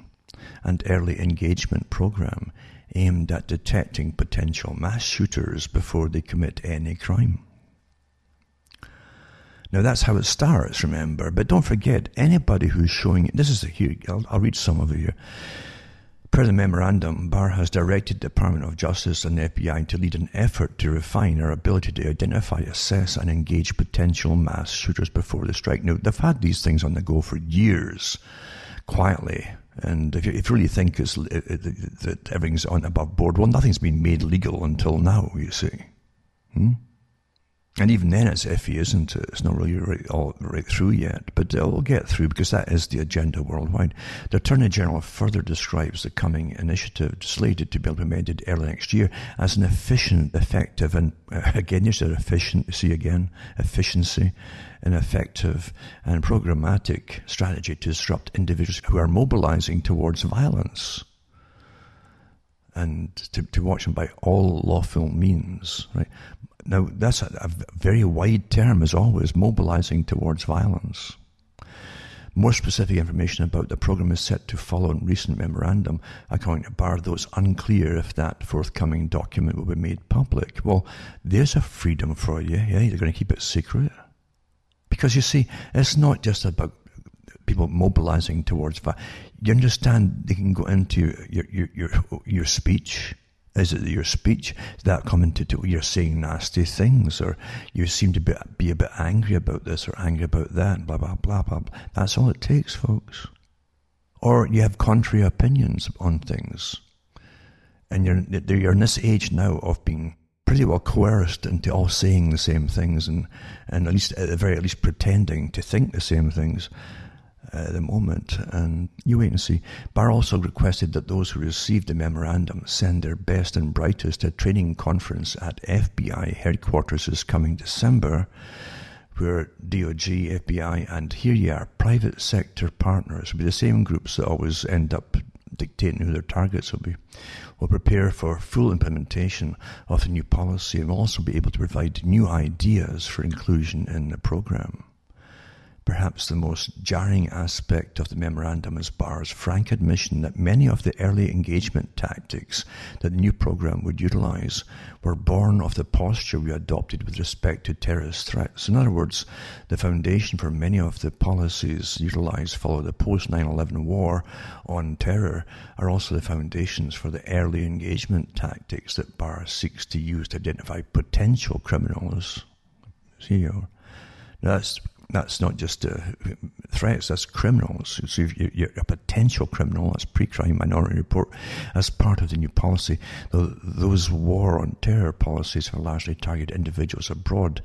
and early engagement program aimed at detecting potential mass shooters before they commit any crime. Now that's how it starts, remember. But don't forget, anybody who's showing, this is here, I'll, I'll read some of it here. Per the memorandum, Barr has directed the Department of Justice and the FBI to lead an effort to refine our ability to identify, assess, and engage potential mass shooters before the strike. Now, they've had these things on the go for years, quietly. And if you, if you really think it's, it, it, that everything's on above board, well, nothing's been made legal until now, you see. Hmm? And even then, it's iffy, isn't it? It's not really right, all right through yet, but uh, we'll get through because that is the agenda worldwide. The Attorney General further describes the coming initiative, slated to be implemented early next year, as an efficient, effective, and uh, [LAUGHS] again, you said efficiency again, efficiency, an effective and programmatic strategy to disrupt individuals who are mobilizing towards violence and to, to watch them by all lawful means, right? Now, that's a, a very wide term, as always, mobilizing towards violence. More specific information about the program is set to follow in recent memorandum, according to Barr, though it's unclear if that forthcoming document will be made public. Well, there's a freedom for you. Yeah, you're going to keep it secret. Because you see, it's not just about people mobilizing towards violence. You understand they can go into your, your, your, your speech is it your speech that coming to you're saying nasty things, or you seem to be, be a bit angry about this or angry about that, blah blah blah blah. blah. That's all it takes, folks. Or you have contrary opinions on things, and you're you're in this age now of being pretty well coerced into all saying the same things, and and at least at the very least pretending to think the same things at the moment, and you wait and see. Barr also requested that those who received the memorandum send their best and brightest to a training conference at FBI headquarters this coming December, where DOJ, FBI, and here you are, private sector partners will be the same groups that always end up dictating who their targets will be, will prepare for full implementation of the new policy and will also be able to provide new ideas for inclusion in the program. Perhaps the most jarring aspect of the memorandum is Barr's frank admission that many of the early engagement tactics that the new program would utilize were born of the posture we adopted with respect to terrorist threats. In other words, the foundation for many of the policies utilized following the post 9 11 war on terror are also the foundations for the early engagement tactics that Barr seeks to use to identify potential criminals. See, you that's that's not just uh, threats, that's criminals. So if you're a potential criminal, that's pre-crime minority report, as part of the new policy. Those war on terror policies are largely targeted individuals abroad.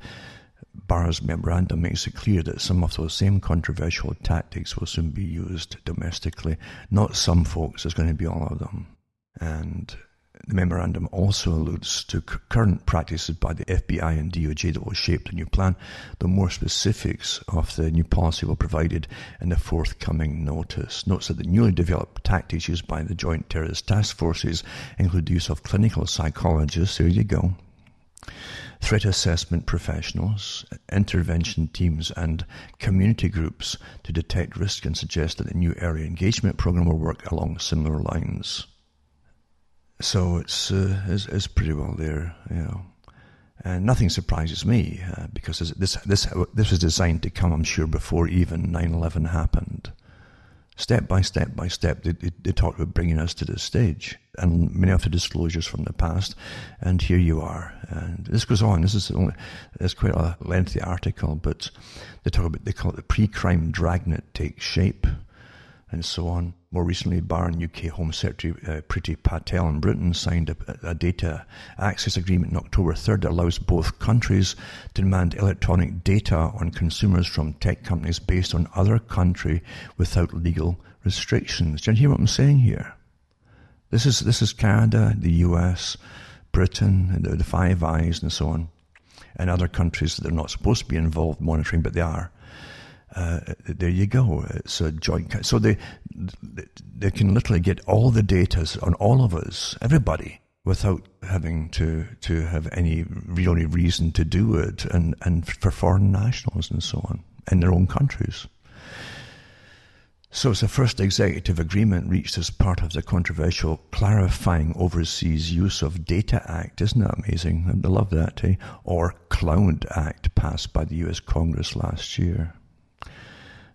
Barr's memorandum makes it clear that some of those same controversial tactics will soon be used domestically. Not some folks, it's going to be all of them. And the memorandum also alludes to current practices by the FBI and DOJ that will shape the new plan, though more specifics of the new policy will be provided in the forthcoming notice. Notes that the newly developed tactics used by the Joint Terrorist Task Forces include the use of clinical psychologists, there you go, threat assessment professionals, intervention teams, and community groups to detect risk and suggest that the new area engagement program will work along similar lines. So it's, uh, it's, it's pretty well there, you know. And nothing surprises me uh, because this this this was designed to come, I'm sure, before even 9/11 happened. Step by step by step, they, they, they talked about bringing us to this stage, and many of the disclosures from the past, and here you are. And this goes on. This is only it's quite a lengthy article, but they talk about they call it the pre-crime dragnet takes shape and so on. More recently, Barr and UK Home Secretary uh, Priti Patel in Britain signed a, a, data access agreement on October 3rd that allows both countries to demand electronic data on consumers from tech companies based on other country without legal restrictions. Do you hear what I'm saying here? This is this is Canada, the US, Britain, the, the Five Eyes, and so on, and other countries that are not supposed to be involved monitoring, but they are uh, there you go. It's a joint. So they they can literally get all the data on all of us, everybody, without having to to have any really reason to do it, and and for foreign nationals and so on in their own countries. So it's the first executive agreement reached as part of the controversial Clarifying Overseas Use of Data Act. Isn't that amazing? I love that, eh? Or Cloud Act passed by the US Congress last year.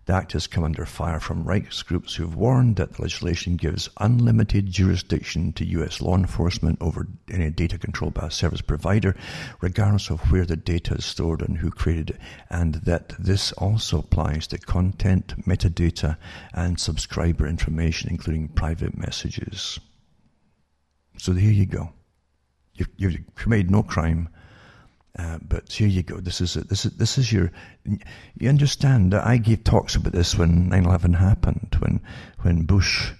The act has come under fire from rights groups who have warned that the legislation gives unlimited jurisdiction to U.S. law enforcement over any data controlled by a service provider, regardless of where the data is stored and who created it, and that this also applies to content, metadata, and subscriber information, including private messages. So here you go. You've, you've committed no crime uh, but here you go. This is it. this is this is your. You understand I gave talks about this when 9/11 happened. When when Bush,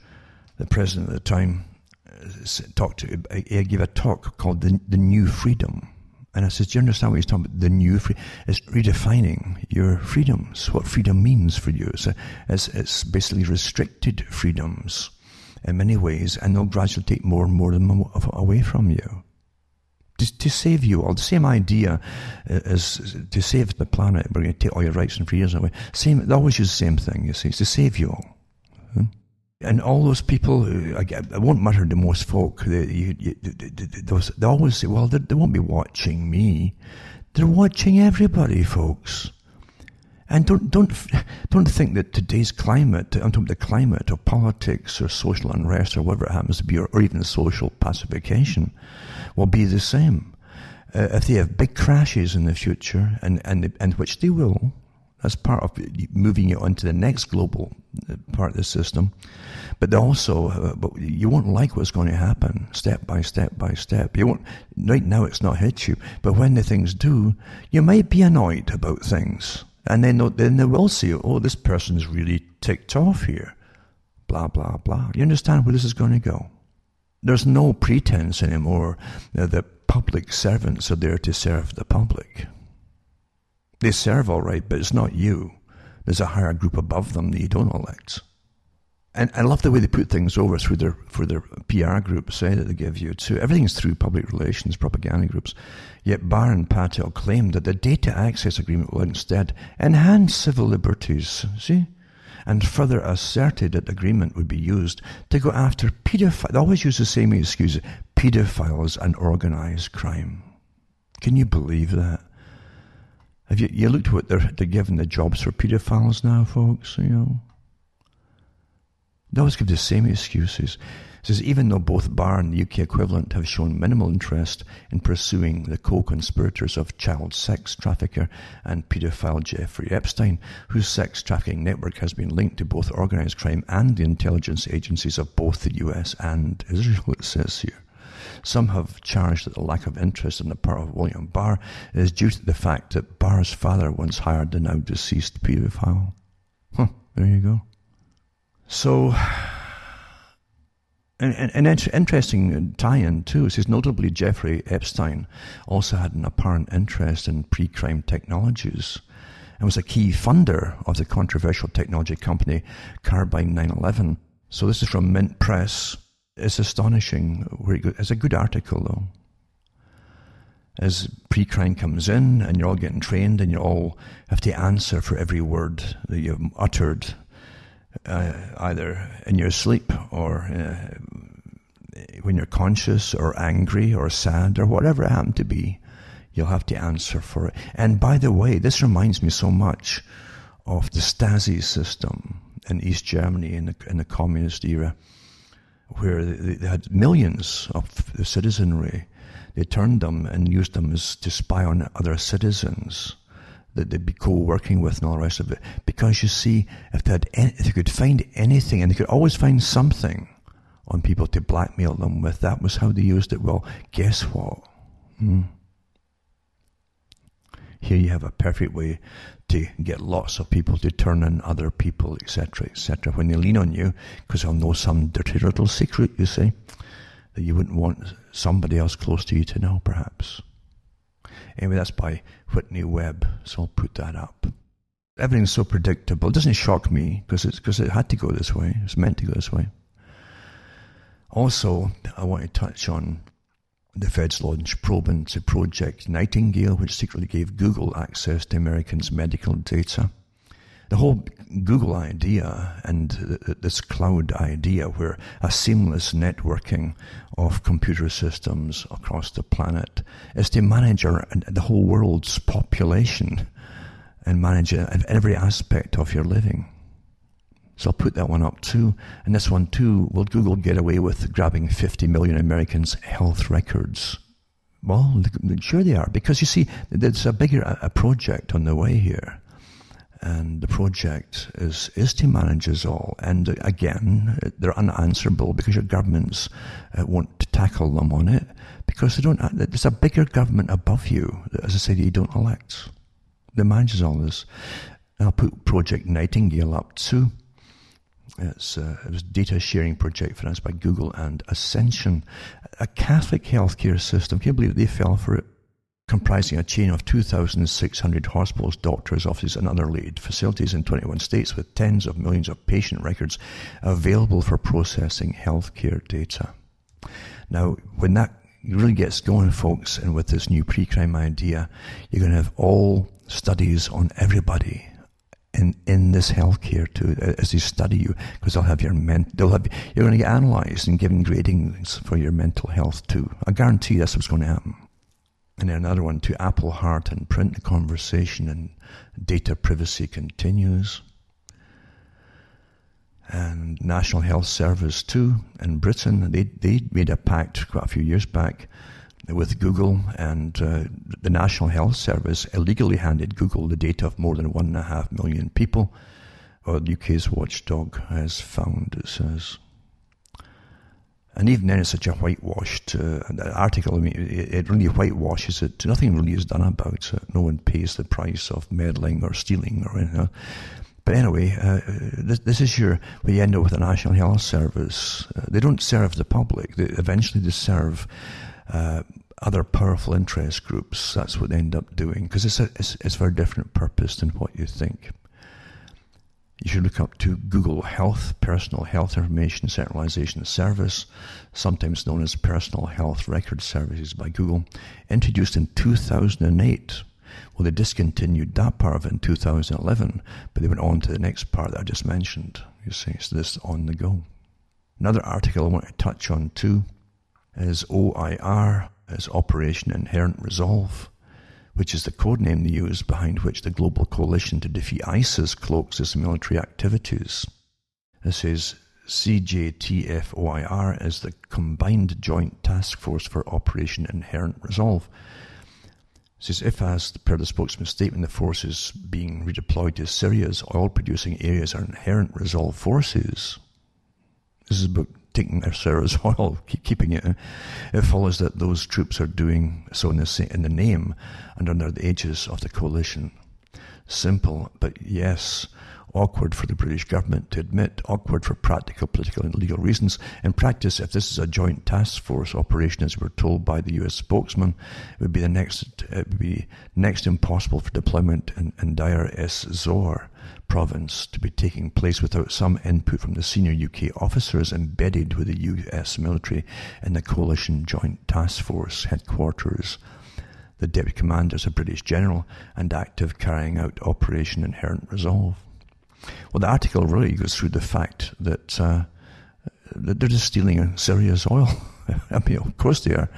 the president at the time, uh, talked to. I gave a talk called the the New Freedom, and I said, "Do you understand what he's talking about? The new free. It's redefining your freedoms. What freedom means for you. It's it's, it's basically restricted freedoms." In many ways, and they'll gradually take more and more of them away from you to, to save you all. The same idea is to save the planet. We're going to take all your rights and freedoms away. Same, they always use the same thing. You see, it's to save you all. Hmm? And all those people, who, I, I won't matter to most folk. They, you, you, they, they always say, "Well, they, won't be watching me. They're watching everybody, folks." And don't don't [LAUGHS] don't think that today's climate, I'm talking the climate of politics or social unrest or whatever it happens to be, or, or even social pacification, will be the same. Uh, if they have big crashes in the future, and and and which they will, as part of moving it onto the next global uh, part of the system. But also, uh, but you won't like what's going to happen step by step by step. You won't. Right now, it's not hit you, but when the things do, you might be annoyed about things and then, then they will see, oh, this person's really ticked off here. Blah, blah, blah. You understand where this is going to go? There's no pretense anymore that the public servants are there to serve the public. They serve all right, but it's not you. There's a higher group above them that you don't elect. and I love the way they put things over through their for their PR groups eh, that they give you too. Everything's through public relations, propaganda groups. Yet Barr and Patel claimed that the data access agreement will instead enhance civil liberties. See? And further asserted that agreement would be used to go after pedophiles. They always use the same excuse pedophiles and organized crime. Can you believe that? Have you, you looked at what they're, they're giving the jobs for pedophiles now, folks? You know? They always give the same excuses. Says even though both Barr and the UK equivalent have shown minimal interest in pursuing the co-conspirators of child sex trafficker and paedophile Jeffrey Epstein, whose sex trafficking network has been linked to both organized crime and the intelligence agencies of both the US and Israel, it says here. Some have charged that the lack of interest on the part of William Barr is due to the fact that Barr's father once hired the now deceased paedophile. Huh, there you go. So, an, interesting tie-in too. It says notably Jeffrey Epstein also had an apparent interest in pre-crime technologies and was a key funder of the controversial technology company Carbyne 911. So this is from Mint Press. It's astonishing. It's a good article though. As pre-crime comes in and you're all getting trained and you all have to answer for every word that you've uttered uh, either in your sleep or uh, when you're conscious or angry or sad or whatever it happened to be, you'll have to answer for it. And by the way, this reminds me so much of the Stasi system in East Germany in the, in the communist era, where they, they had millions of the citizenry. They turned them and used them as to spy on other citizens that they'd be co-working with and all the rest of it. Because you see, if they, had any, if they could find anything, and they could always find something on people to blackmail them with, that was how they used it. Well, guess what? Hmm. Here you have a perfect way to get lots of people to turn on other people, etc., etc. When they lean on you, because they'll know some dirty little secret, you see, that you wouldn't want somebody else close to you to know, perhaps. Anyway, that's by Whitney Webb, so I'll put that up. Everything's so predictable. It doesn't shock me because because it had to go this way. It's meant to go this way. Also, I want to touch on the Feds launched probe into Project Nightingale, which secretly gave Google access to Americans' medical data the whole Google idea and this cloud idea where a seamless networking of computer systems across the planet is to manage our, the whole world's population and manage uh, every aspect of your living. So I'll put that one up too. And this one too, will Google get away with grabbing 50 million Americans' health records? Well, sure they are, because you see, there's a bigger a project on the way here and the project is, is to manage us all. And again, they're unanswerable because your governments uh, won't tackle them on it because they don't, there's a bigger government above you, as I said, you don't elect. That manages all this. And I'll put Project Nightingale up too. It's uh, it was a data sharing project financed by Google and Ascension, a Catholic healthcare system. Can you believe they fell for it comprising a chain of 2,600 hospitals, doctors' offices, and other related facilities in 21 states with tens of millions of patient records available for processing healthcare data. Now, when that really gets going, folks, and with this new pre-crime idea, you're going to have all studies on everybody in, in this healthcare too, as they study you, because they'll have your men, they'll have, you're going to get analysed and given gradings for your mental health too. I guarantee that's what's going to happen and then another one to Apple Heart and print the conversation and data privacy continues. And National Health Service too in Britain, they, they made a pact quite a few years back with Google and uh, the National Health Service illegally handed Google the data of more than one and a half million people. Or the UK's watchdog has found, it says. And even then, it's such a whitewashed uh, article. I mean, it, it, really whitewashes it. Nothing really is done about it. No one pays the price of meddling or stealing or anything. But anyway, uh, this, this, is your, where you end up with the National Health Service. Uh, they don't serve the public. They, eventually they serve uh, other powerful interest groups. That's what they end up doing because it's, a, it's, it's for a different purpose than what you think. You should look up to Google Health, Personal Health Information Centralization Service, sometimes known as Personal Health Record Services by Google, introduced in 2008. Well, they discontinued that part of it in 2011, but they went on to the next part that I just mentioned. You see, so this on the go. Another article I want to touch on too is OIR, is Operation Inherent Resolve which is the code name they use behind which the global coalition to defeat ISIS cloaks its military activities. This is CJTFOIR is the Combined Joint Task Force for Operation Inherent Resolve. Says if, as per the spokesman's statement, the forces being redeployed to Syria's oil-producing areas are inherent resolve forces. This is about taking their Syria's [LAUGHS] oil, keeping it, it follows that those troops are doing so in the, in the name and under the aegis of the coalition. Simple, but yes, awkward for the British government to admit, awkward for practical, political, and legal reasons. In practice, if this is a joint task force operation, as we're told by the US spokesman, it would be the next, it would be next impossible for deployment in, in Deir ez-Zor province to be taking place without some input from the senior UK officers embedded with the US military in the coalition joint task force headquarters. The deputy commander is a British general and active carrying out Operation Inherent Resolve. Well, the article really goes through the fact that, uh, that they're just stealing Syria's oil. [LAUGHS] I mean, of course they are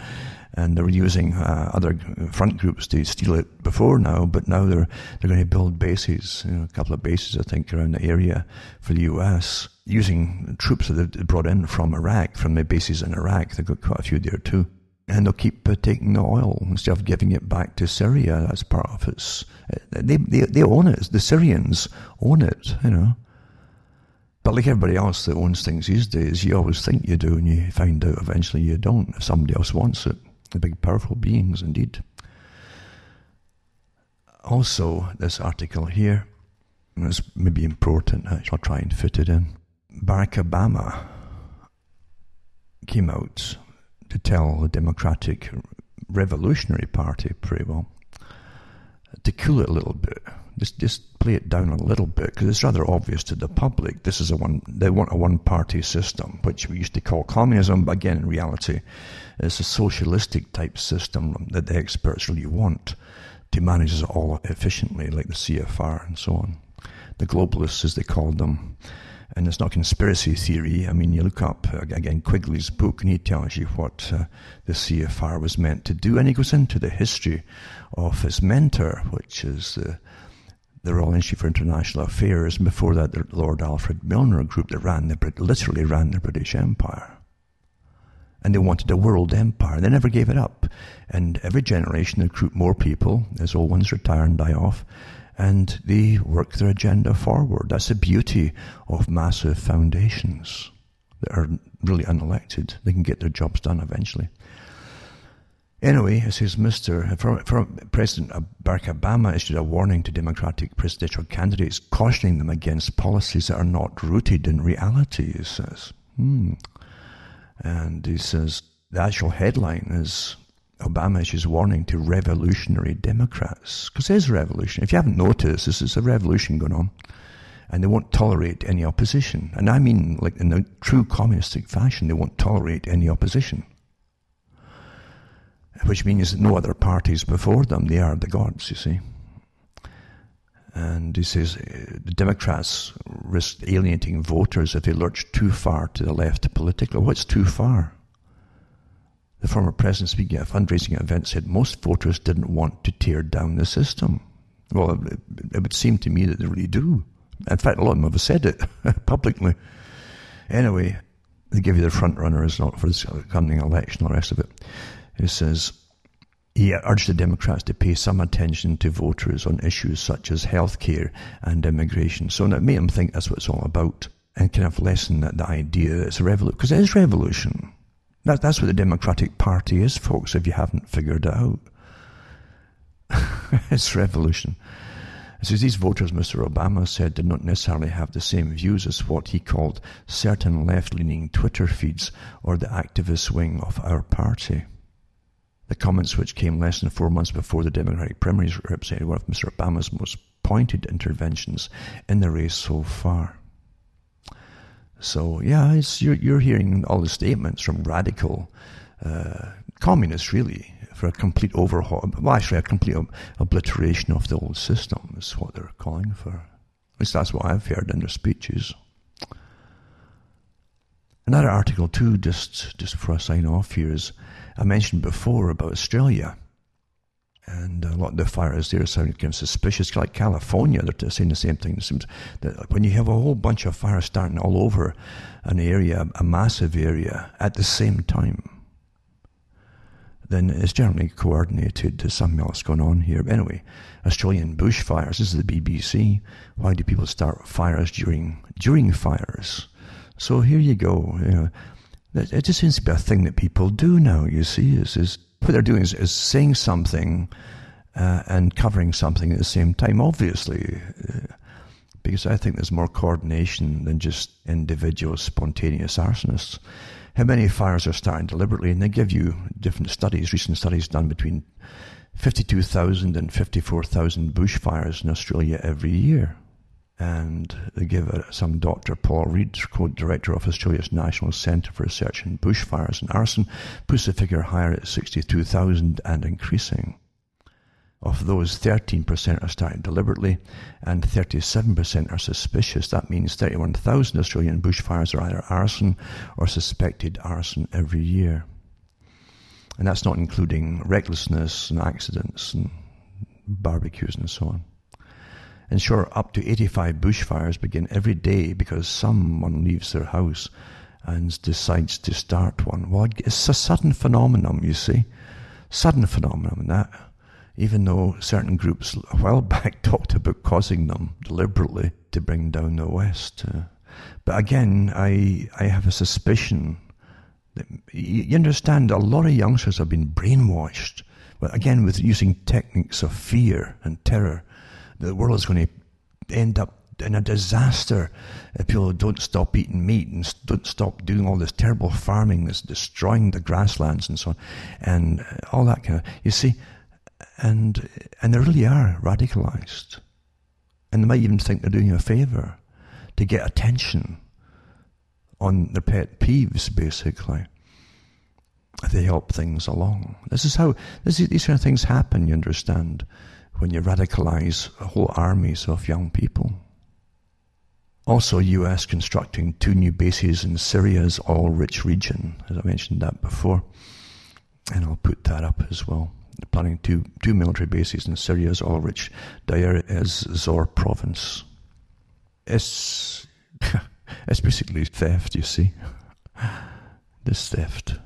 and they were using uh, other front groups to steal it before now, but now they're they're going to build bases, you know, a couple of bases I think around the area for the U.S. using troops that they brought in from Iraq, from the bases in Iraq. They've got quite a few there too, and they'll keep uh, taking the oil instead of giving it back to Syria. That's part of its. Uh, they they they own it. The Syrians own it, you know. But like everybody else that owns things these days, you always think you do, and you find out eventually you don't if somebody else wants it. The big powerful beings indeed. Also, this article here is maybe important. I'll try and fit it in. Barack Obama came out to tell the Democratic Revolutionary Party pretty well to cool it a little bit. Just just play it down a little bit because it's rather obvious to the public. This is a one they want a one party system, which we used to call communism, but again in reality it's a socialistic type system that the experts really want to manage it all efficiently, like the CFR and so on. The globalists, as they called them. And it's not conspiracy theory. I mean, you look up, again, Quigley's book, and he tells you what uh, the CFR was meant to do. And he goes into the history of his mentor, which is the, the Royal Institute for International Affairs. And before that, the Lord Alfred Milner group that ran the, literally ran the British Empire and they wanted a world empire. They never gave it up. And every generation recruit more people as old ones retire and die off, and they work their agenda forward. That's the beauty of massive foundations that are really unelected. They can get their jobs done eventually. Anyway, it says Mr. President Barack Obama issued a warning to Democratic presidential candidates, cautioning them against policies that are not rooted in reality, he says. Hmm. And he says the actual headline is Obama issues warning to revolutionary Democrats. Because there's a revolution. If you haven't noticed, this is a revolution going on. And they won't tolerate any opposition. And I mean, like in the true communistic fashion, they won't tolerate any opposition. Which means that no other parties before them. They are the gods, you see. And he says uh, the Democrats risk alienating voters if they lurch too far to the left politically. What's too far? The former president speaking at a fundraising event said most voters didn't want to tear down the system. Well, it, it would seem to me that they really do. In fact, a lot of them have said it [LAUGHS] publicly. Anyway, they give you the front runners not for this coming election, the rest of it. It says he urged the Democrats to pay some attention to voters on issues such as health care and immigration. So it made them think that's what it's all about and kind of lessen the idea that it's a revolution. Because it is revolution. That, that's what the Democratic Party is, folks, if you haven't figured it out. [LAUGHS] it's revolution. Says these voters, Mr. Obama said, did not necessarily have the same views as what he called certain left leaning Twitter feeds or the activist wing of our party. The comments, which came less than four months before the Democratic primaries, represented one of Mr. Obama's most pointed interventions in the race so far. So yeah, you're, you're hearing all the statements from radical uh, communists, really, for a complete overhaul. Well, actually, a complete obliteration of the old system is what they're calling for. At least that's what I've heard in their speeches. Another article too, just just before I sign off here, is I mentioned before about Australia. And a lot of the fires there sound kind of suspicious. Like California, they're saying the same thing. It seems that when you have a whole bunch of fires starting all over an area, a massive area, at the same time, then it's generally coordinated to something else going on here. But anyway, Australian bushfires. This is the BBC. Why do people start fires during during fires? So here you go. You know, it just seems to be a thing that people do now. You see, is is what they're doing is, is saying something uh, and covering something at the same time, obviously. Uh, because I think there's more coordination than just individual spontaneous arsonists. How many fires are starting deliberately? And they give you different studies, recent studies done between 52,000 and 54,000 bushfires in Australia every year. And they give some Dr. Paul Read, co-director of Australia's National Centre for Research in Bushfires and Arson, puts the figure higher at 62,000 and increasing. Of those, 13% are starting deliberately and 37% are suspicious. That means 31,000 Australian bushfires are either arson or suspected arson every year. And that's not including recklessness and accidents and barbecues and so on. And sure, up to 85 bushfires begin every day because someone leaves their house and decides to start one. Well, it's a sudden phenomenon, you see. Sudden phenomenon, that. Even though certain groups a while [LAUGHS] back talked about causing them deliberately to bring down the West. Uh, but again, I, I have a suspicion that you understand a lot of youngsters have been brainwashed. But again, with using techniques of fear and terror the world is going to end up in a disaster if people don't stop eating meat and don't stop doing all this terrible farming that's destroying the grasslands and so on, and all that kind of. You see, and and they really are radicalized, and they might even think they're doing you a favor to get attention on their pet peeves, basically. They help things along. This is how this is, these kind of things happen. You understand when you radicalize whole armies of young people. Also, US constructing two new bases in Syria's oil-rich region, as I mentioned that before, and I'll put that up as well. They're planning two two military bases in Syria's oil-rich Deir ez-Zor province. It's [LAUGHS] it's basically theft, you see. This theft,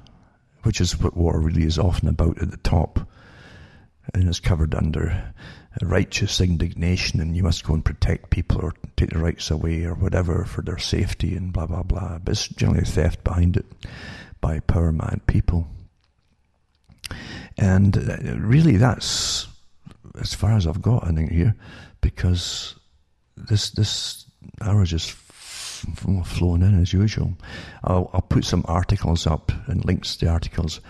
which is what war really is often about at the top and is covered under righteous indignation and you must go and protect people or take their rights away or whatever for their safety and blah blah blah. But it's generally theft behind it by power mad people. And uh, really that's as far as I've got I think here because this this hour just flowing in as usual. I'll, I'll put some articles up and links to articles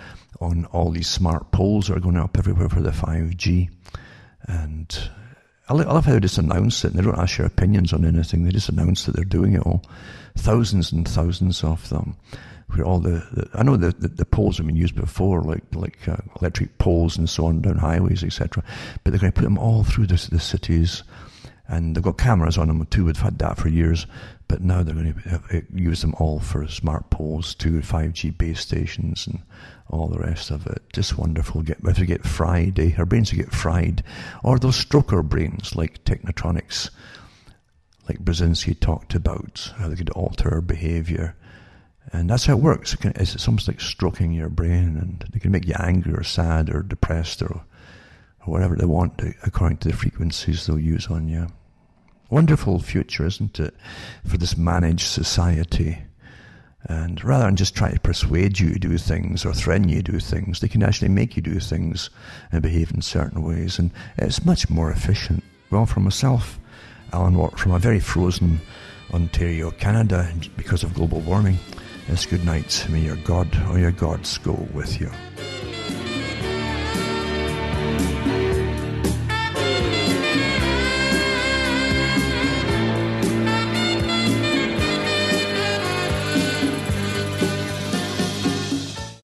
on all these smart poles that are going up everywhere for the 5G. And I love how they just announce it and they don't ask your opinions on anything. They just announce that they're doing it all. Thousands and thousands of them. Where all the, the I know the, the, poles have been used before, like like uh, electric poles and so on down highways, etc. But they're going to put them all through the, the cities, and they've got cameras on them too. We've had that for years, but now they're going to use them all for smart poles, to 5G base stations, and all the rest of it. Just wonderful. Get if we get fried, eh? Our brains will get fried, or those stroker brains like Technotronics, like Brzezinski talked about, how they could alter our behaviour. And that's how it works. It's almost like stroking your brain, and they can make you angry or sad or depressed or, or whatever they want according to the frequencies they'll use on you. Wonderful future, isn't it, for this managed society? And rather than just try to persuade you to do things or threaten you to do things, they can actually make you do things and behave in certain ways. And it's much more efficient. Well, for myself, Alan Watt from a very frozen Ontario, Canada, because of global warming, it's good night. May your God or your gods go with you.